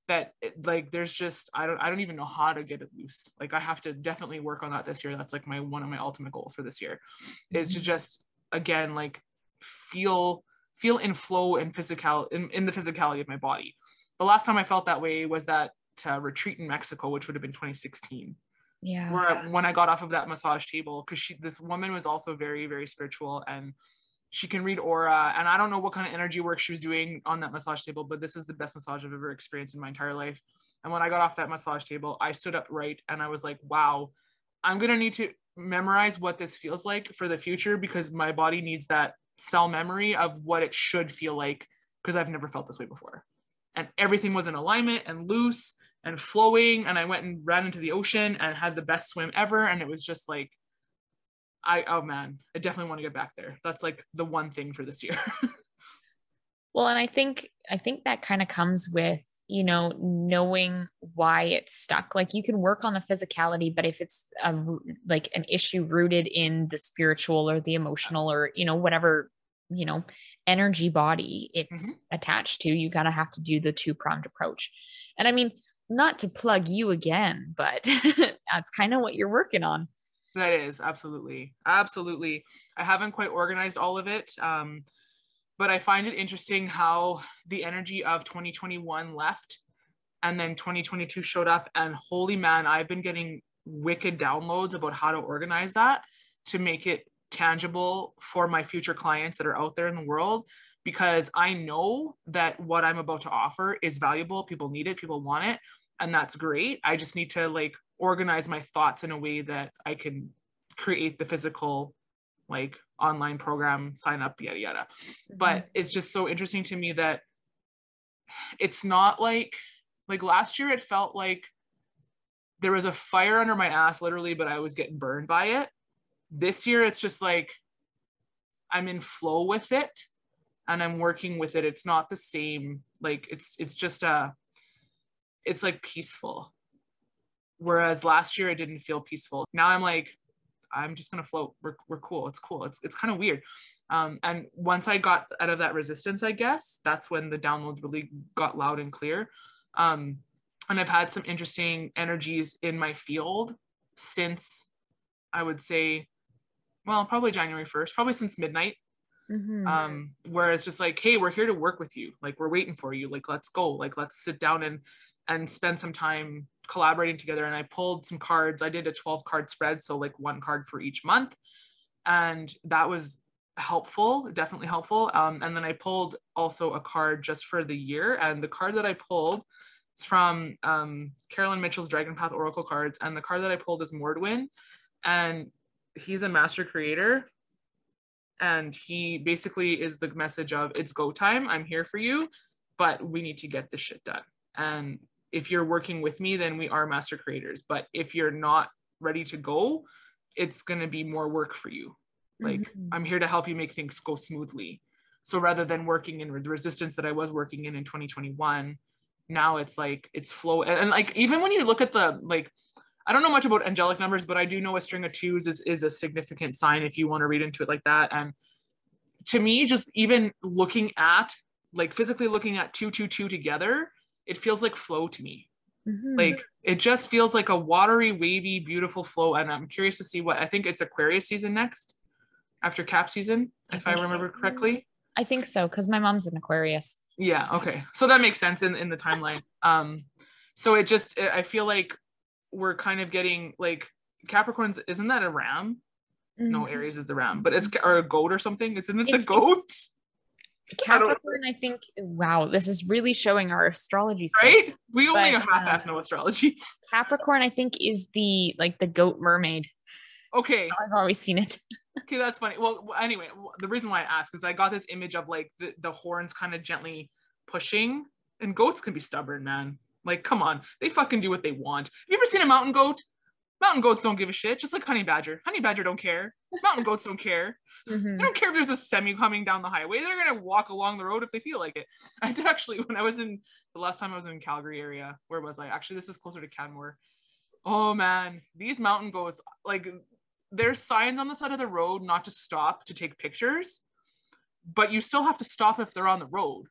that it, like there's just I don't I don't even know how to get it loose. Like I have to definitely work on that this year. That's like my one of my ultimate goals for this year is to Mhm. just again like feel feel in flow and physical in, in the physicality of my body. The last time I felt that way was that uh, retreat in Mexico, which would have been 2016 yeah where when I got off of that massage table, because she this woman was also very, very spiritual and she can read aura. And I don't know what kind of energy work she was doing on that massage table, but this is the best massage I've ever experienced in my entire life. And when I got off that massage table, I stood up right and I was like, wow, I'm gonna need to memorize what this feels like for the future because my body needs that cell memory of what it should feel like because I've never felt this way before. And everything was in alignment and loose and flowing and i went and ran into the ocean and had the best swim ever and it was just like i oh man i definitely want to get back there that's like the one thing for this year Well, and I think I think that kind of comes with, you know, knowing why it's stuck. Like you can work on the physicality, but if it's a, like an issue rooted in the spiritual or the emotional or, you know, whatever, you know, energy body it's mm-hmm. attached to, you got to have to do the two-pronged approach. And I mean, not to plug you again, but that's kind of what you're working on. that is absolutely absolutely i haven't quite organized all of it um but i find it interesting how the energy of 2021 left and then 2022 showed up and holy man i've been getting wicked downloads about how to organize that to make it tangible for my future clients that are out there in the world because i know that what i'm about to offer is valuable people need it people want it and that's great i just need to like organize my thoughts in a way that i can create the physical like online program sign up yada yada but mm-hmm. it's just so interesting to me that it's not like like last year it felt like there was a fire under my ass literally, but I was getting burned by it. This year it's just like I'm in flow with it and I'm working with it. It's not the same. Like it's it's just a it's like peaceful. Whereas last year it didn't feel peaceful. Now I'm like, I'm just gonna float. We're, we're cool. It's cool. It's it's kind of weird. Um, and once I got out of that resistance, I guess that's when the downloads really got loud and clear. Um, and I've had some interesting energies in my field since I would say, well, probably January 1st, probably since midnight. Mm-hmm. Um, where it's just like, hey, we're here to work with you. Like we're waiting for you. Like let's go. Like let's sit down and and spend some time collaborating together. And I pulled some cards. I did a 12 card spread, so like one card for each month. And that was helpful, definitely helpful. Um, and then I pulled also a card just for the year. And the card that I pulled is from um, Carolyn Mitchell's Dragon Path Oracle cards. And the card that I pulled is Mordwin. And he's a master creator. And he basically is the message of it's go time. I'm here for you, but we need to get this shit done. And if you're working with me, then we are master creators. But if you're not ready to go, it's going to be more work for you. Like, mm-hmm. I'm here to help you make things go smoothly. So rather than working in the resistance that I was working in in 2021, now it's like it's flow. And, and like, even when you look at the, like, I don't know much about angelic numbers, but I do know a string of twos is, is a significant sign if you want to read into it like that. And to me, just even looking at, like, physically looking at two, two, two together, it feels like flow to me. Mm-hmm. Like it just feels like a watery, wavy, beautiful flow. And I'm curious to see what I think it's Aquarius season next after cap season, if I, I remember correctly. I think so, because my mom's an Aquarius. Yeah, okay. So that makes sense in, in the timeline. um, so it just I feel like we're kind of getting like Capricorns, isn't that a ram? Mm-hmm. No, Aries is the ram, but it's or a goat or something. Isn't it it's, the goats? Capricorn, I, I, think, wow, this is really showing our astrology. Stuff. Right? We only but, half-ass uh, know astrology. Capricorn, I think, is the like the goat mermaid. Okay. I've always seen it. okay, that's funny. Well, anyway, the reason why I ask is I got this image of like the, the horns kind of gently pushing, and goats can be stubborn, man. Like, come on, they fucking do what they want. Have you ever seen a mountain goat? Mountain goats don't give a shit, just like honey badger. Honey badger don't care. Mountain goats don't care. Mm-hmm. They don't care if there's a semi coming down the highway. They're gonna walk along the road if they feel like it. I did actually when I was in the last time I was in Calgary area. Where was I? Actually, this is closer to Canmore. Oh man, these mountain goats like there's signs on the side of the road not to stop to take pictures, but you still have to stop if they're on the road.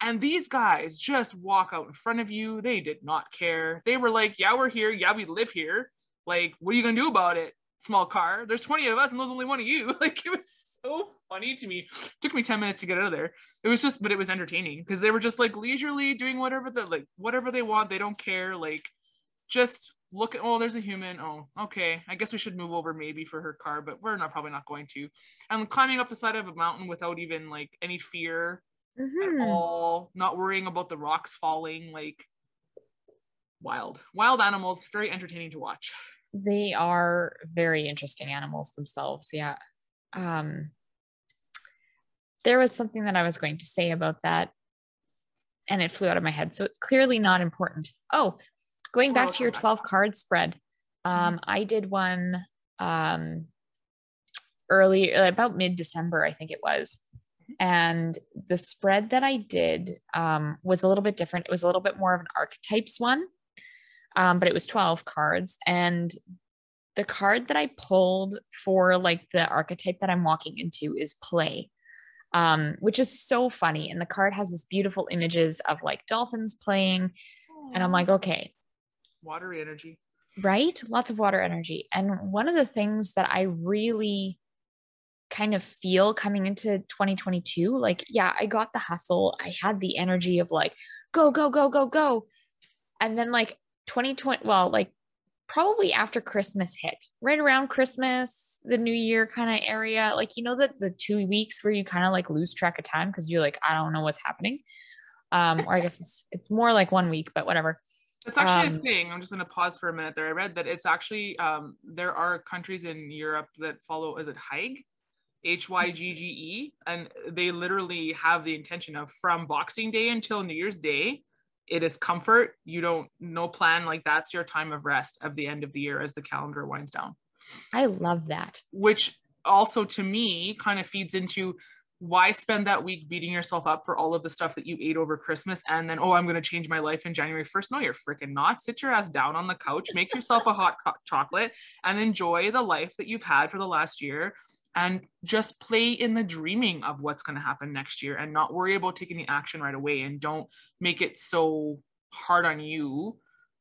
And these guys just walk out in front of you. They did not care. They were like, Yeah, we're here. Yeah, we live here. Like, what are you going to do about it? Small car. There's 20 of us and there's only one of you. Like, it was so funny to me. It took me 10 minutes to get out of there. It was just, but it was entertaining because they were just like leisurely doing whatever the like whatever they want. They don't care. Like, just look at oh, there's a human. Oh, okay. I guess we should move over maybe for her car, but we're not probably not going to. And climbing up the side of a mountain without even like any fear mm-hmm. at all, not worrying about the rocks falling, like wild, wild animals, very entertaining to watch. They are very interesting animals themselves. Yeah. Um, there was something that I was going to say about that, and it flew out of my head. So it's clearly not important. Oh, going back to your 12 card spread, um, mm-hmm. I did one um, early, about mid December, I think it was. And the spread that I did um, was a little bit different. It was a little bit more of an archetypes one, um, but it was 12 cards. And the card that I pulled for like the archetype that I'm walking into is play, um, which is so funny. And the card has this beautiful images of like dolphins playing. And I'm like, okay. Water energy. Right? Lots of water energy. And one of the things that I really kind of feel coming into 2022 like yeah i got the hustle i had the energy of like go go go go go and then like 2020 well like probably after christmas hit right around christmas the new year kind of area like you know that the two weeks where you kind of like lose track of time because you're like i don't know what's happening um or i guess it's it's more like one week but whatever it's actually um, a thing. I'm just going to pause for a minute there. I read that it's actually um, there are countries in Europe that follow. Is it Hygge? H Y G G E, and they literally have the intention of from Boxing Day until New Year's Day, it is comfort. You don't no plan like that's your time of rest of the end of the year as the calendar winds down. I love that. Which also to me kind of feeds into why spend that week beating yourself up for all of the stuff that you ate over Christmas and then, oh, I'm going to change my life in January 1st? No, you're freaking not. Sit your ass down on the couch, make yourself a hot co- chocolate, and enjoy the life that you've had for the last year. And just play in the dreaming of what's going to happen next year and not worry about taking the action right away. And don't make it so hard on you.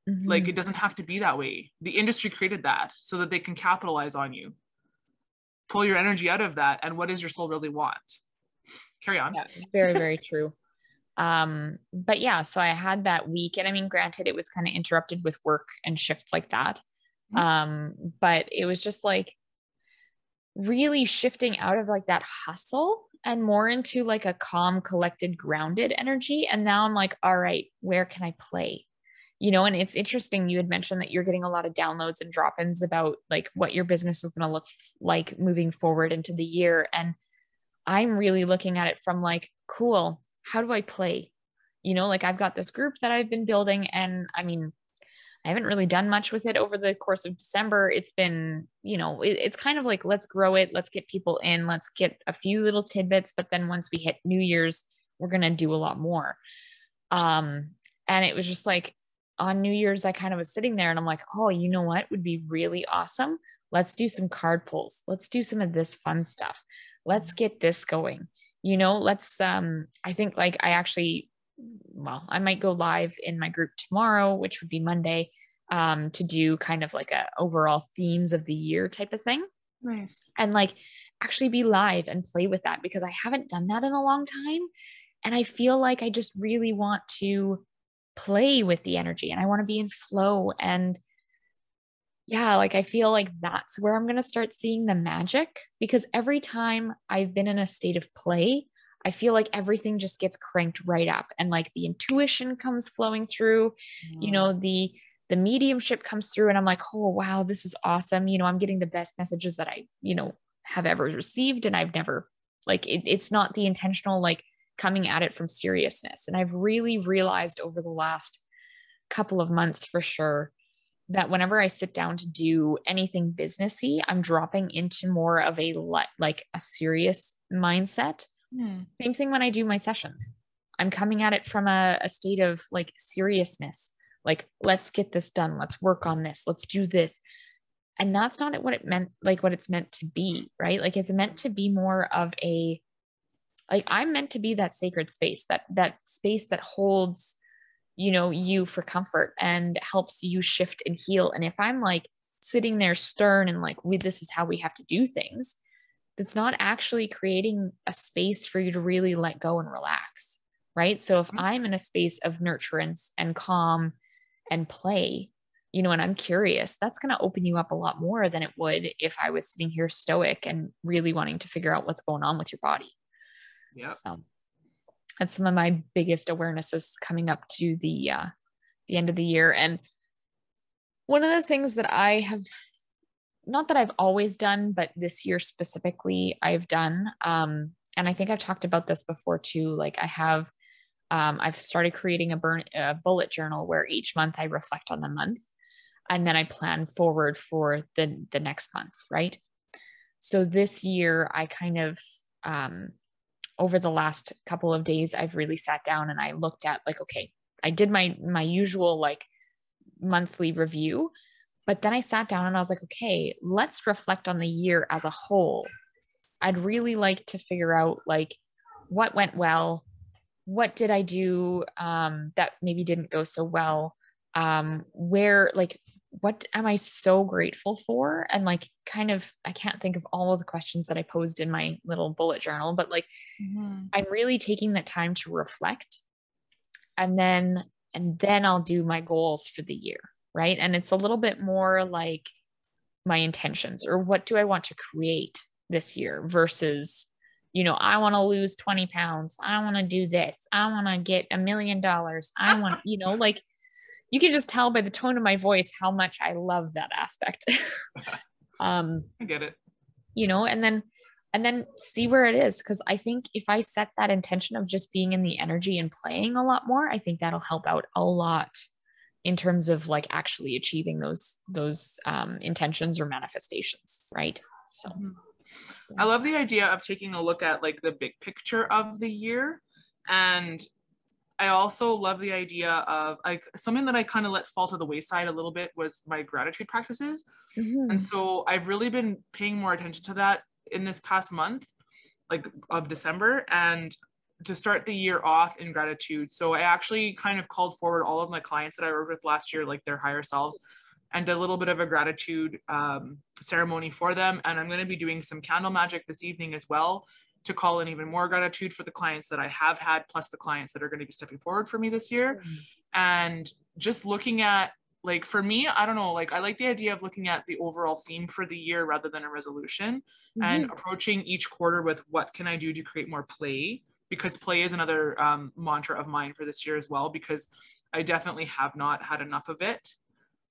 Mm-hmm. Like it doesn't have to be that way. The industry created that so that they can capitalize on you pull your energy out of that and what does your soul really want carry on. Yeah, very, very true. Um, but yeah, so I had that week, and I mean, granted, it was kind of interrupted with work and shifts like that. Mm-hmm. Um, but it was just like really shifting out of like that hustle and more into like a calm, collected, grounded energy. And now I'm like, all right, where can I play? You know, and it's interesting. You had mentioned that you're getting a lot of downloads and drop ins about like what your business is going to look like moving forward into the year. And I'm really looking at it from like, cool, how do I play? You know, like I've got this group that I've been building, and I mean, I haven't really done much with it over the course of December. It's been, you know, it, it's kind of like, let's grow it, let's get people in, let's get a few little tidbits. But then once we hit New Year's, we're going to do a lot more. Um, and it was just like on New Year's, I kind of was sitting there and I'm like, oh, you know what would be really awesome? Let's do some card pulls. Let's do some of this fun stuff let's get this going you know let's um i think like i actually well i might go live in my group tomorrow which would be monday um to do kind of like a overall themes of the year type of thing. Nice. And like actually be live and play with that because i haven't done that in a long time. And i feel like i just really want to play with the energy and i want to be in flow. And yeah, like I feel like that's where I'm going to start seeing the magic because every time I've been in a state of play, I feel like everything just gets cranked right up and like the intuition comes flowing through, mm-hmm. you know, the the mediumship comes through and I'm like, "Oh, wow, this is awesome. You know, I'm getting the best messages that I, you know, have ever received and I've never like it, it's not the intentional like coming at it from seriousness. And I've really realized over the last couple of months for sure that whenever I sit down to do anything businessy, I'm dropping into more of a le- like a serious mindset. Mm. Same thing when I do my sessions. I'm coming at it from a, a state of like seriousness. Like, let's get this done. Let's work on this. Let's do this. And that's not what it meant, like what it's meant to be, right? Like it's meant to be more of a like I'm meant to be that sacred space, that that space that holds you know you for comfort and helps you shift and heal and if i'm like sitting there stern and like we this is how we have to do things that's not actually creating a space for you to really let go and relax right? So if mm-hmm. i'm in a space of nurturance and calm and play you know and i'm curious that's going to open you up a lot more than it would if i was sitting here stoic and really wanting to figure out what's going on with your body. Yeah. So that's some of my biggest awarenesses coming up to the uh, the end of the year. And one of the things that i have not that i've always done but this year specifically i've done um, and i think i've talked about this before too like i have um, i've started creating a, burn, a bullet journal where each month i reflect on the month and then i plan forward for the the next month right? So this year i kind of um, over the last couple of days I've really sat down and I looked at like okay I did my my usual like monthly review but then I sat down and I was like okay let's reflect on the year as a whole I'd really like to figure out like what went well what did I do um, that maybe didn't go so well um, where like what am I so grateful for? And like, kind of, I can't think of all of the questions that I posed in my little bullet journal, but like, mm-hmm. I'm really taking that time to reflect. And then, and then I'll do my goals for the year. Right. And it's a little bit more like my intentions or what do I want to create this year versus, you know, I want to lose 20 pounds. I want to do this. I want to get a million dollars. I want, you know, like, you can just tell by the tone of my voice how much I love that aspect. um, I get it. You know, and then and then see where it is because i think if i set that intention of just being in the energy and playing a lot more i think that'll help out a lot in terms of like actually achieving those those um, intentions or manifestations right so mm-hmm. i love the idea of taking a look at like the big picture of the year and I also love the idea of like something that I kind of let fall to the wayside a little bit was my gratitude practices. Mm-hmm. And so I've really been paying more attention to that in this past month, like of December, and to start the year off in gratitude. So I actually kind of called forward all of my clients that I worked with last year, like their higher selves, and a little bit of a gratitude um, ceremony for them. And I'm going to be doing some candle magic this evening as well to call in even more gratitude for the clients that I have had, plus the clients that are going to be stepping forward for me this year. Mm-hmm. And just looking at, like, for me, I don't know, like, I like the idea of looking at the overall theme for the year rather than a resolution mm-hmm. and approaching each quarter with what can I do to create more play? Because play is another um, mantra of mine for this year as well, because I definitely have not had enough of it.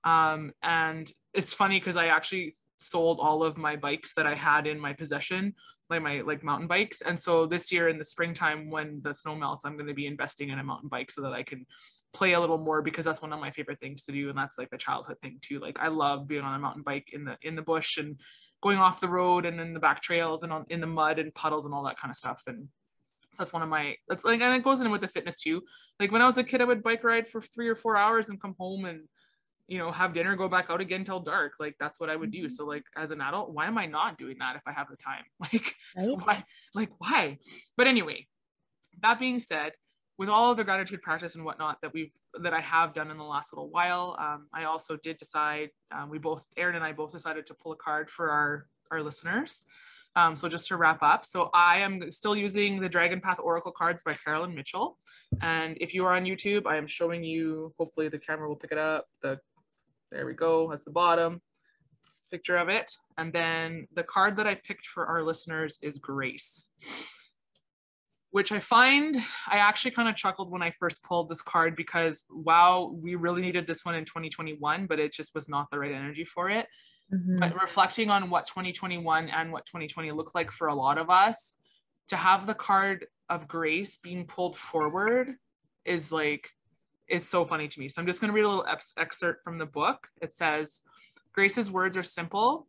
Um, and it's funny because I actually sold all of my bikes that I had in my possession like my like mountain bikes. And so this year in the springtime when the snow melts i'm going to be investing in a mountain bike so that i can play a little more because that's one of my favorite things to do and that's like a childhood thing too. Like i love being on a mountain bike in the in the bush and going off the road and in the back trails and on in the mud and puddles and all that kind of stuff. And that's one of my that's like and it goes in with the fitness too like when i was a kid i would bike ride for three or four hours and come home and you know, have dinner, go back out again till dark. Like that's what I would do. Mm-hmm. So like as an adult, why am I not doing that if I have the time? Like right? why? Like why? But anyway, that being said, with all of the gratitude practice and whatnot that we've that I have done in the last little while, um, I also did decide. Um, we both, Erin and I, both decided to pull a card for our our listeners. Um, so just to wrap up, so I am still using the Dragon Path Oracle cards by Carolyn Mitchell. And if you are on YouTube, I am showing you, hopefully the camera will pick it up, the there we go. That's the bottom picture of it. And then the card that I picked for our listeners is Grace, which I find I actually kind of chuckled when I first pulled this card because wow, we really needed this one in 2021, but it just was not the right energy for it. Mm-hmm. But reflecting on what 2021 and what 2020 looked like for a lot of us, to have the card of grace being pulled forward is like is so funny to me. So I'm just going to read a little ex- excerpt from the book. It says, Grace's words are simple.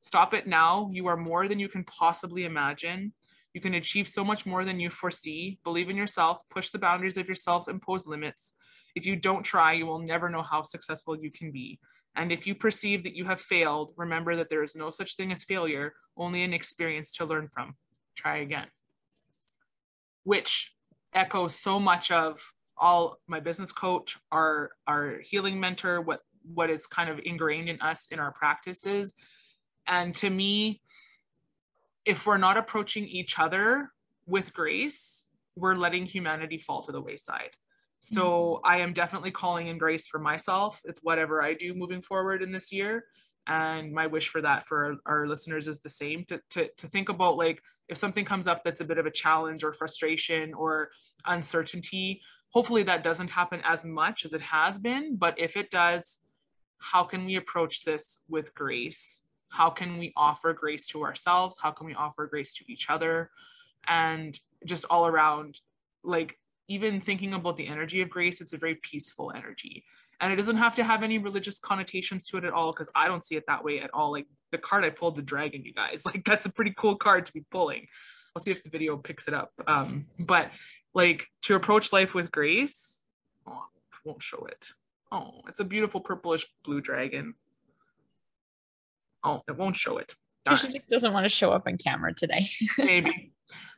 Stop it now. You are more than you can possibly imagine. You can achieve so much more than you foresee. Believe in yourself, push the boundaries of yourself, impose limits. If you don't try, you will never know how successful you can be. And if you perceive that you have failed, remember that there is no such thing as failure, only an experience to learn from. Try again. Which echoes so much of all my business coach, our our healing mentor, what what is kind of ingrained in us in our practices. And to me, if we're not approaching each other with grace, we're letting humanity fall to the wayside. So mm-hmm. I am definitely calling in grace for myself. It's whatever I do moving forward in this year. And my wish for that for our listeners is the same to, to, to think about like if something comes up that's a bit of a challenge or frustration or uncertainty, hopefully that doesn't happen as much as it has been but if it does how can we approach this with grace how can we offer grace to ourselves how can we offer grace to each other and just all around like even thinking about the energy of grace it's a very peaceful energy and it doesn't have to have any religious connotations to it at all because i don't see it that way at all like the card i pulled the dragon you guys like that's a pretty cool card to be pulling i'll see if the video picks it up um, but like to approach life with grace. Oh, won't show it. Oh, it's a beautiful purplish blue dragon. Oh, it won't show it. She just doesn't want to show up on camera today. Maybe.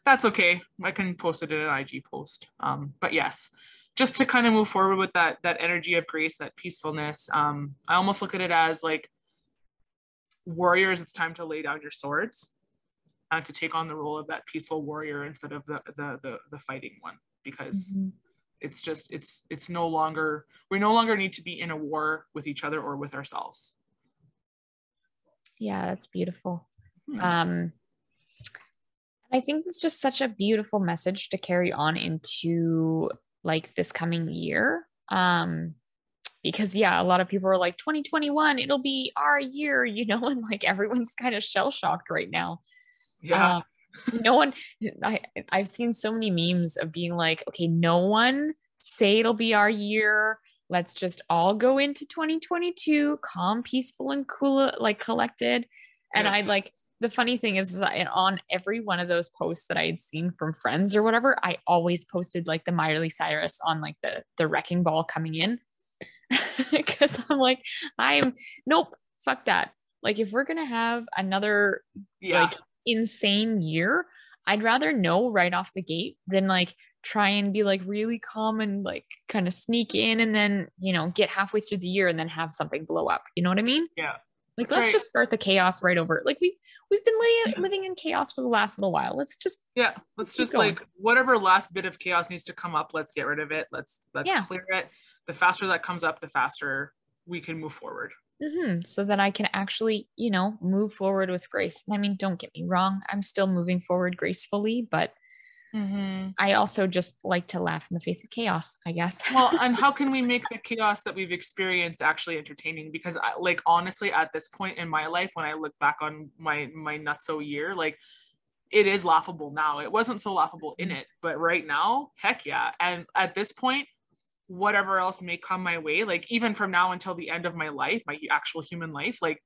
That's okay. I can post it in an IG post. Um, but yes, just to kind of move forward with that that energy of grace, that peacefulness. Um, I almost look at it as like warriors, it's time to lay down your swords uh, to take on the role of that peaceful warrior instead of the the the, the fighting one because mm-hmm. it's just it's it's no longer we no longer need to be in a war with each other or with ourselves yeah that's beautiful hmm. um i think it's just such a beautiful message to carry on into like this coming year um because yeah a lot of people are like 2021 it'll be our year you know and like everyone's kind of shell shocked right now Yeah. Um, no one I, I've seen so many memes of being like, okay, no one say it'll be our year. Let's just all go into 2022 calm, peaceful, and cool, like collected. And Yeah. I like the funny thing is, is that on every one of those posts that I had seen from friends or whatever, I always posted like the Miley Cyrus on like the the wrecking ball coming in. Cause I'm like, I'm nope, fuck that. Like if we're gonna have another Yeah. like insane year, I'd rather know right off the gate than like try and be like really calm and like kind of sneak in and then, you know, get halfway through the year and then have something blow up. You know what I mean? Yeah. Like That's let's right. just start the chaos right over. Like we've we've been li- living in chaos for the last little while. Let's just yeah let's just going. like whatever last bit of chaos needs to come up let's get rid of it let's let's Yeah. clear it the faster that comes up the faster we can move forward mhm, so that I can actually, you know, move forward with grace. I mean, don't get me wrong, I'm still moving forward gracefully, but Mm-hmm. I also just like to laugh in the face of chaos, I guess. well and how can we make the chaos that we've experienced actually entertaining? Because I, like honestly at this point in my life when i look back on my my nutso year like it is laughable now. It wasn't so laughable in mm-hmm. it but right now heck yeah. And at this point whatever else may come my way like even from now until the end of my life my actual human life like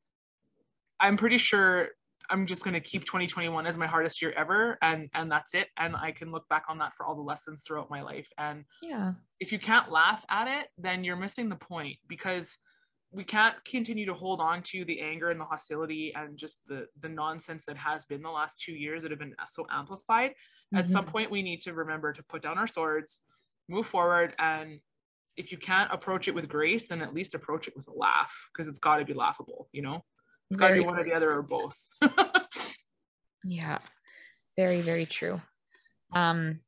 i'm pretty sure i'm just going to keep 2021 as my hardest year ever and and that's it and i can look back on that for all the lessons throughout my life and yeah. if you can't laugh at it, then you're missing the point because we can't continue to hold on to the anger and the hostility and just the the nonsense that has been the last two years that have been so amplified. At some Mhm. point, we need to remember to put down our swords, move forward, and if you can't approach it with grace, then at least approach it with a laugh because it's got to be laughable. You know, it's got to be one or the other or both. Yeah, very, very true. Um,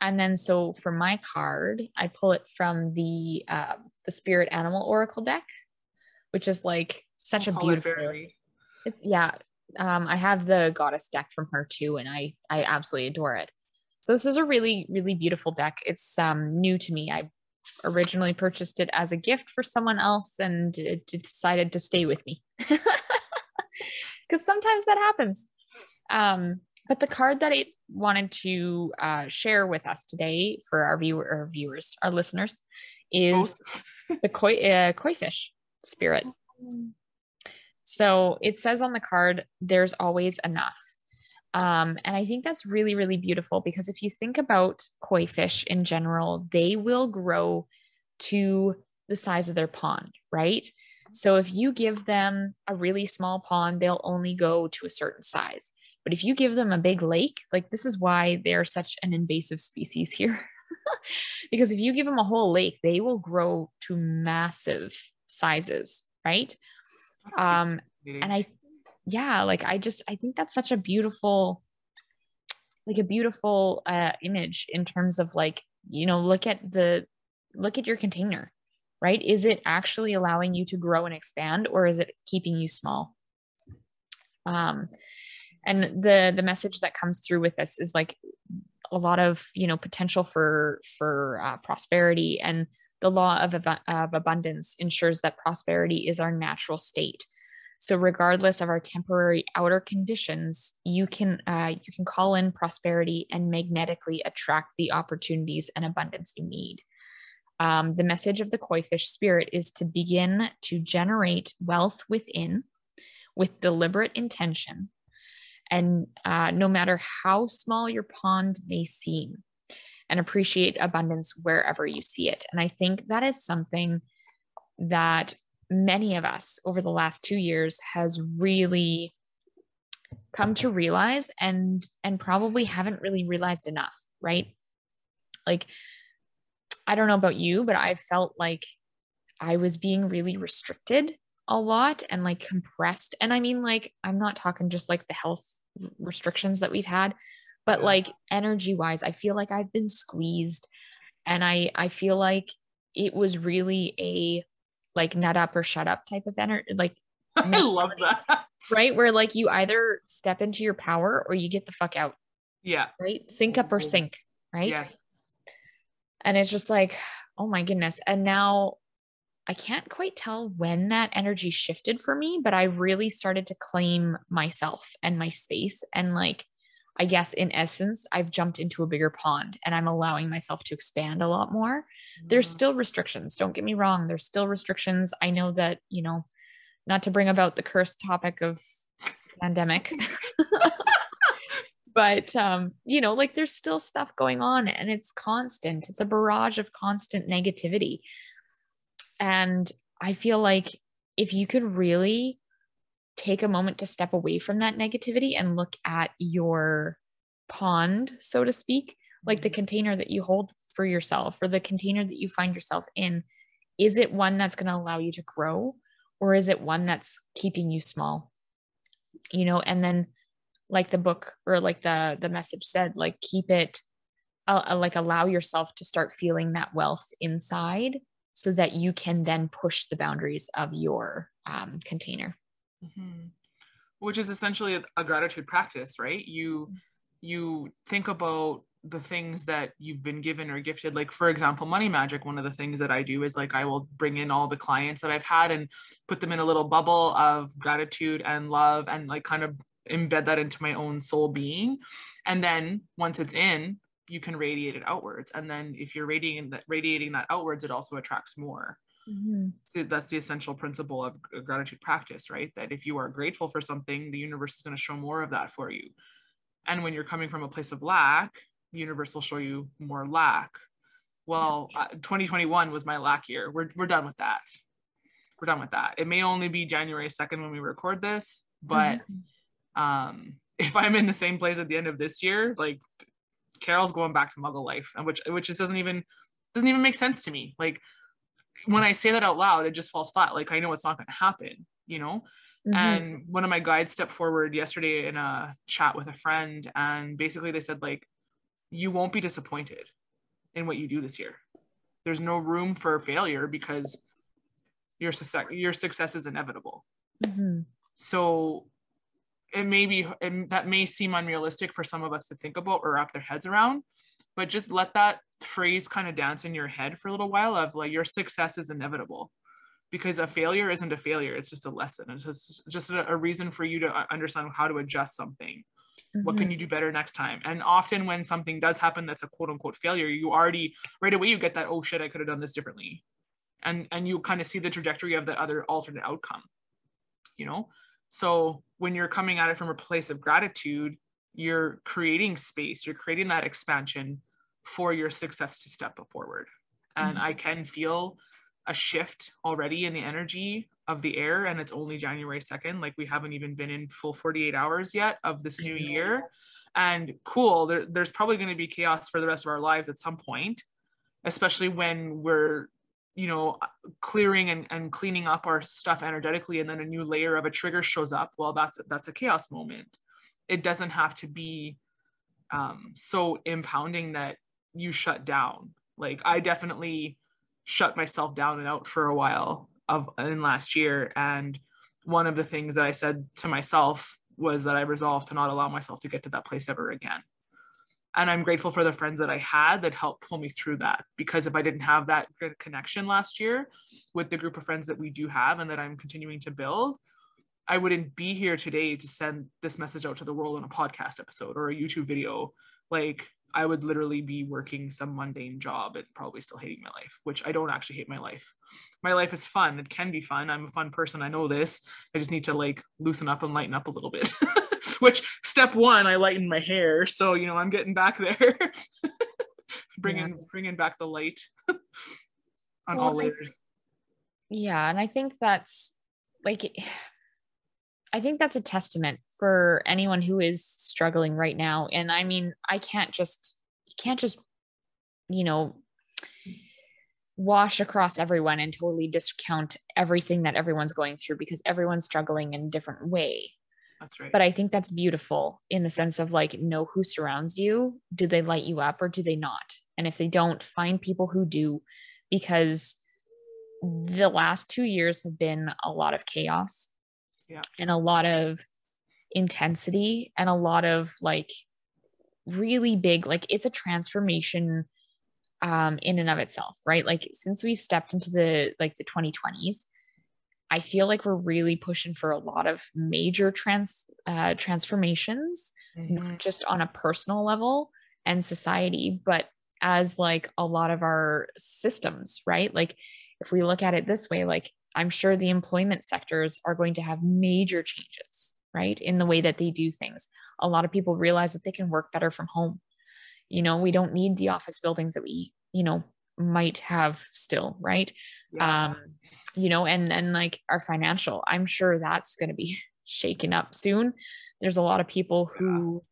and then so for my card, I pull it from the uh, the Spirit Animal Oracle deck, which is like such a Call it beautiful. very- It's yeah. Um, I have the Goddess deck from her too, and I I absolutely adore it. So this is a really really beautiful deck. It's um new to me. I originally purchased it as a gift for someone else, and it decided to stay with me because sometimes that happens. Um, but the card that I wanted to uh, share with us today for our viewer or viewers, our listeners, is the koi uh, koi fish spirit. So it says on the card, "There's always enough," um, and I think that's really really beautiful because if you think about koi fish in general, they will grow to the size of their pond, right? So if you give them a really small pond, they'll only go to a certain size. But if you give them a big lake, like this is why they're such an invasive species here. because if you give them a whole lake, they will grow to massive sizes, right? Um, and I, yeah, like I just, I think that's such a beautiful, like a beautiful uh, image in terms of like, you know, look at the, look at your container, right? Is it actually allowing you to grow and expand or is it keeping you small? Um, and the the message that comes through with this is like a lot of you know potential for for uh, prosperity and the law of, of abundance ensures that prosperity is our natural state so regardless of our temporary outer conditions you can uh, you can call in prosperity and magnetically attract the opportunities and abundance you need um, the message of the koi fish spirit is to begin to generate wealth within with deliberate intention. And uh, no matter how small your pond may seem and appreciate abundance wherever you see it. And i think that is something that many of us over the last two years has really come to realize and and probably haven't really realized enough right? Like i don't know about you but i felt like i was being really restricted a lot and like compressed. And i mean like i'm not talking just like the health restrictions that we've had but like energy wise i feel like i've been squeezed. And i i feel like it was really a like nut up or shut up type of energy like I love that. right? Where like you either step into your power or you get the fuck out. Yeah. right? Sink up or sink right? Yes. And it's just like oh my goodness and now I can't quite tell when that energy shifted for me, but I really started to claim myself and my space. And like, I guess in essence, I've jumped into a bigger pond and I'm allowing myself to expand a lot more. Mm-hmm. There's still restrictions. Don't get me wrong. There's still restrictions. I know that, you know, not to bring about the cursed topic of pandemic. but um, you know, like there's still stuff going on and it's constant. It's a barrage of constant negativity. And I feel like if you could really take a moment to step away from that negativity and look at your pond, so to speak, like the mm-hmm. container that you hold for yourself or the container that you find yourself in, is it one that's going to allow you to grow or is it one that's keeping you small? You know, and then like the book or like the the message said, like keep it uh, uh like allow yourself to start feeling that wealth inside so that you can then push the boundaries of your um, container. Mm-hmm. which is essentially a, a gratitude practice right? You you think about the things that you've been given or gifted. Like for example money magic one of the things that i do is like i will bring in all the clients that i've had and put them in a little bubble of gratitude and love and like kind of embed that into my own soul being. And then once it's in you can radiate it outwards. And then if you're radiating that radiating that outwards it also attracts more. Mm-hmm. so that's the essential principle of gratitude practice right? That if you are grateful for something the universe is going to show more of that for you. And when you're coming from a place of lack the universe will show you more lack. Well uh, 2021 was my lack year. We're, we're done with that. We're done with that. It may only be january 2nd when we record this but mm-hmm. Um if i'm in the same place at the end of this year like Carol's going back to Muggle life, and which which just doesn't even doesn't even make sense to me. Like when I say that out loud, it just falls flat. Like I know it's not going to happen, you know. Mm-hmm. And one of my guides stepped forward yesterday in a chat with a friend, and basically they said like, you won't be disappointed in what you do this year. There's no room for failure because your success your success is inevitable. Mm-hmm. So it may be it, that may seem unrealistic for some of us to think about or wrap their heads around but just let that phrase kind of dance in your head for a little while of like your success is inevitable. Because a failure isn't a failure it's just a lesson. It's just, just a, a reason for you to understand how to adjust something. Mm-hmm. what can mm-hmm. you do better next time? And often when something does happen that's a quote unquote failure you already right away you get that oh shit i could have done this differently. And and you kind of see the trajectory of the other alternate outcome you know so when you're coming at it from a place of gratitude, you're creating space, you're creating that expansion for your success to step forward. And mm-hmm. I can feel a shift already in the energy of the air, and it's only January 2nd. Like we haven't even been in full 48 hours yet of this new year. And cool, there, there's probably going to be chaos for the rest of our lives at some point, especially when we're you know clearing and, and cleaning up our stuff energetically and then a new layer of a trigger shows up well that's that's a chaos moment. It doesn't have to be um, so impounding that you shut down. Like i definitely shut myself down and out for a while of in last year and one of the things that i said to myself was that i resolved to not allow myself to get to that place ever again and i'm grateful for the friends that i had that helped pull me through that because if i didn't have that good connection last year with the group of friends that we do have and that i'm continuing to build i wouldn't be here today to send this message out to the world on a podcast episode or a youtube video. Like i would literally be working some mundane job and probably still hating my life which i don't actually hate my life. My life is fun. It can be fun. I'm a fun person. I know this. I just need to like loosen up and lighten up a little bit which step one, I lightened my hair. So, you know, I'm getting back there. bringing yeah. bringing back the light on well, all layers. yeah, and I think that's like I think that's a testament for anyone who is struggling right now. And I mean, I can't just can't just, you know, wash across everyone and totally discount everything that everyone's going through because everyone's struggling in a different way. That's right. But I think that's beautiful in the sense of like, know who surrounds you. Do they light you up or do they not? And if they don't, find people who do, because the last two years have been a lot of chaos yeah. and a lot of intensity and a lot of like really big, like, it's a transformation um, in and of itself, right? Like since we've stepped into the like the 2020s, I feel like we're really pushing for a lot of major trans uh, transformations, mm-hmm. not just on a personal level and society, but as like a lot of our systems, right? Like if we look at it this way, like I'm sure the employment sectors are going to have major changes, right? In the way that they do things. A lot of people realize that they can work better from home. You know, we don't need the office buildings that we, you know, might have still, right? Yeah. Um, you know, and and like our financial, I'm sure that's going to be shaken up soon. There's a lot of people who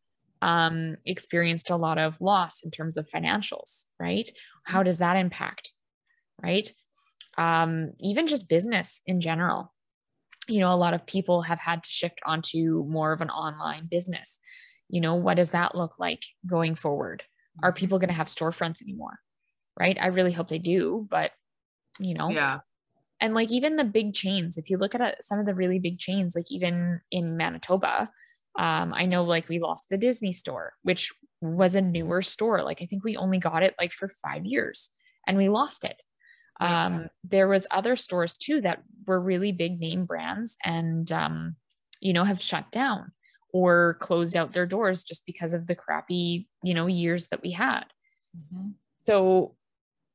um, experienced a lot of loss in terms of financials, right? How does that impact, right? Um, even just business in general. You know, a lot of people have had to shift onto more of an online business. You know, what does that look like going forward? Are mm-hmm. people going to have storefronts anymore? Right. I really hope they do, but you know, yeah. And like even the big chains, if you look at uh, some of the really big chains, like even in Manitoba, um, I know like we lost the Disney store, which was a newer store. Like I think we only got it like for five years and we lost it. Um, there was other stores too that were really big name brands and um, you know have shut down or closed out their doors just because of the crappy you know years that we had. Mm-hmm. So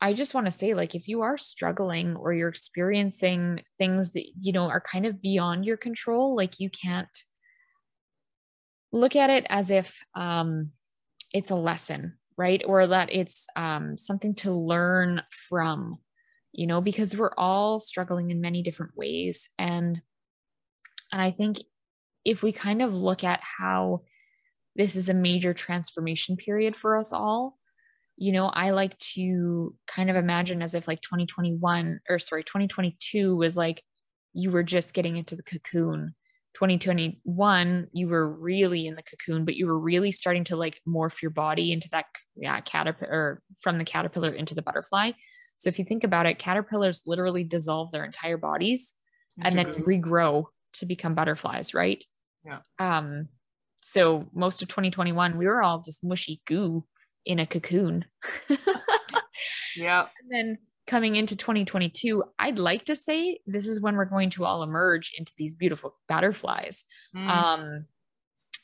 I just want to say, like, if you are struggling or you're experiencing things that, you know, are kind of beyond your control, like, you can't look at it as if um, it's a lesson, right? Or that it's um, something to learn from, you know, because we're all struggling in many different ways. And, and I think if we kind of look at how this is a major transformation period for us all, you know, I like to kind of imagine as if like 2021 or sorry, 2022 was like you were just getting into the cocoon. 2021 you were really in the cocoon but you were really starting to like morph your body into that yeah caterpillar or from the caterpillar into the butterfly. So if you think about it caterpillars literally dissolve their entire bodies That's and then regrow to become butterflies right? Yeah. Um so most of 2021 we were all just mushy goo in a cocoon yeah and then coming into 2022, I'd like to say this is when we're going to all emerge into these beautiful butterflies. Mm. Um,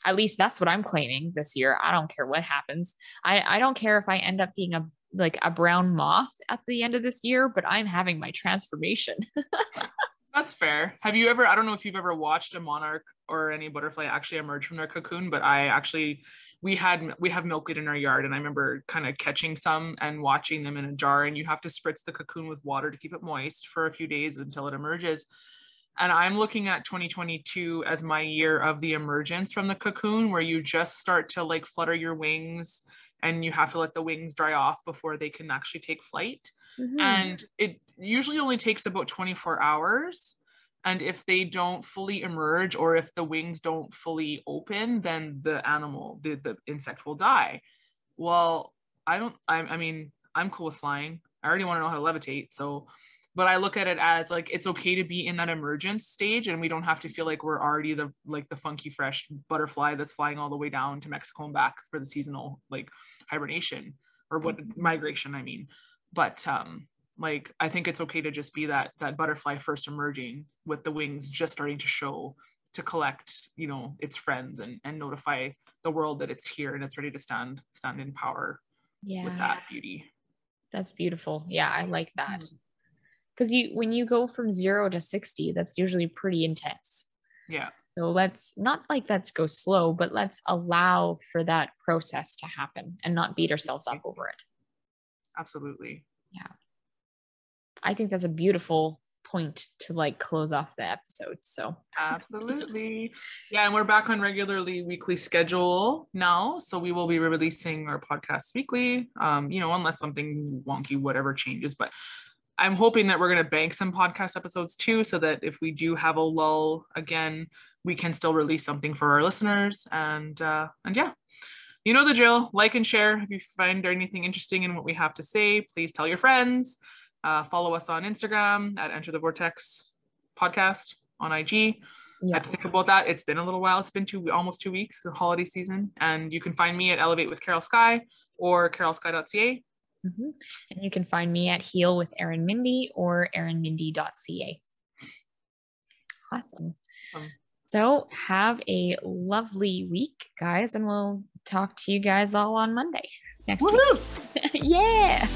at least that's what I'm claiming this year. I don't care what happens. I, I don't care if I end up being a like a brown moth at the end of this year, but I'm having my transformation. that's fair. Have you ever, I don't know if you've ever watched a monarch or any butterfly actually emerge from their cocoon, but I actually we had we have milkweed in our yard and i remember kind of catching some and watching them in a jar and you have to spritz the cocoon with water to keep it moist for a few days until it emerges and i'm looking at 2022 as my year of the emergence from the cocoon where you just start to like flutter your wings and you have to let the wings dry off before they can actually take flight mm-hmm. and it usually only takes about 24 hours and if they don't fully emerge or if the wings don't fully open then the animal the, the insect will die. Well i don't I, I mean i'm cool with flying. I already want to know how to levitate so but i look at it as like it's okay to be in that emergence stage and we don't have to feel like we're already the like the funky fresh butterfly that's flying all the way down to mexico and back for the seasonal like hibernation or what mm-hmm. migration i mean. But um like i think it's okay to just be that that butterfly first emerging with the wings just starting to show to collect you know its friends and and notify the world that it's here and it's ready to stand stand in power yeah with that beauty. That's beautiful. Yeah i like hmm. that. Because you when you go from zero to 60 that's usually pretty intense. Yeah. So let's not like let's go slow but let's allow for that process to happen and not beat ourselves up over it. Absolutely. Yeah I think that's a beautiful point to like close off the episode. So absolutely. Yeah, and we're back on regularly weekly schedule now. So we will be releasing our podcast weekly. Um, you know, unless something wonky, whatever changes. But I'm hoping that we're gonna bank some podcast episodes too, so that if we do have a lull again, we can still release something for our listeners. And uh and yeah. You know the drill. Like and share if you find anything interesting in what we have to say. Please tell your friends. Uh, follow us on Instagram at Enter the Vortex Podcast on IG. Yeah. I have to think about that. It's been a little while. It's been two almost two weeks, the holiday season. And you can find me at Elevate with Carol Sky or carolsky.ca. Mm-hmm. And you can find me at Heal with Erin Mindy or erinmindy.ca. Awesome. awesome. So have a lovely week, guys, and we'll talk to you guys all on Monday next Woo-hoo! week. yeah.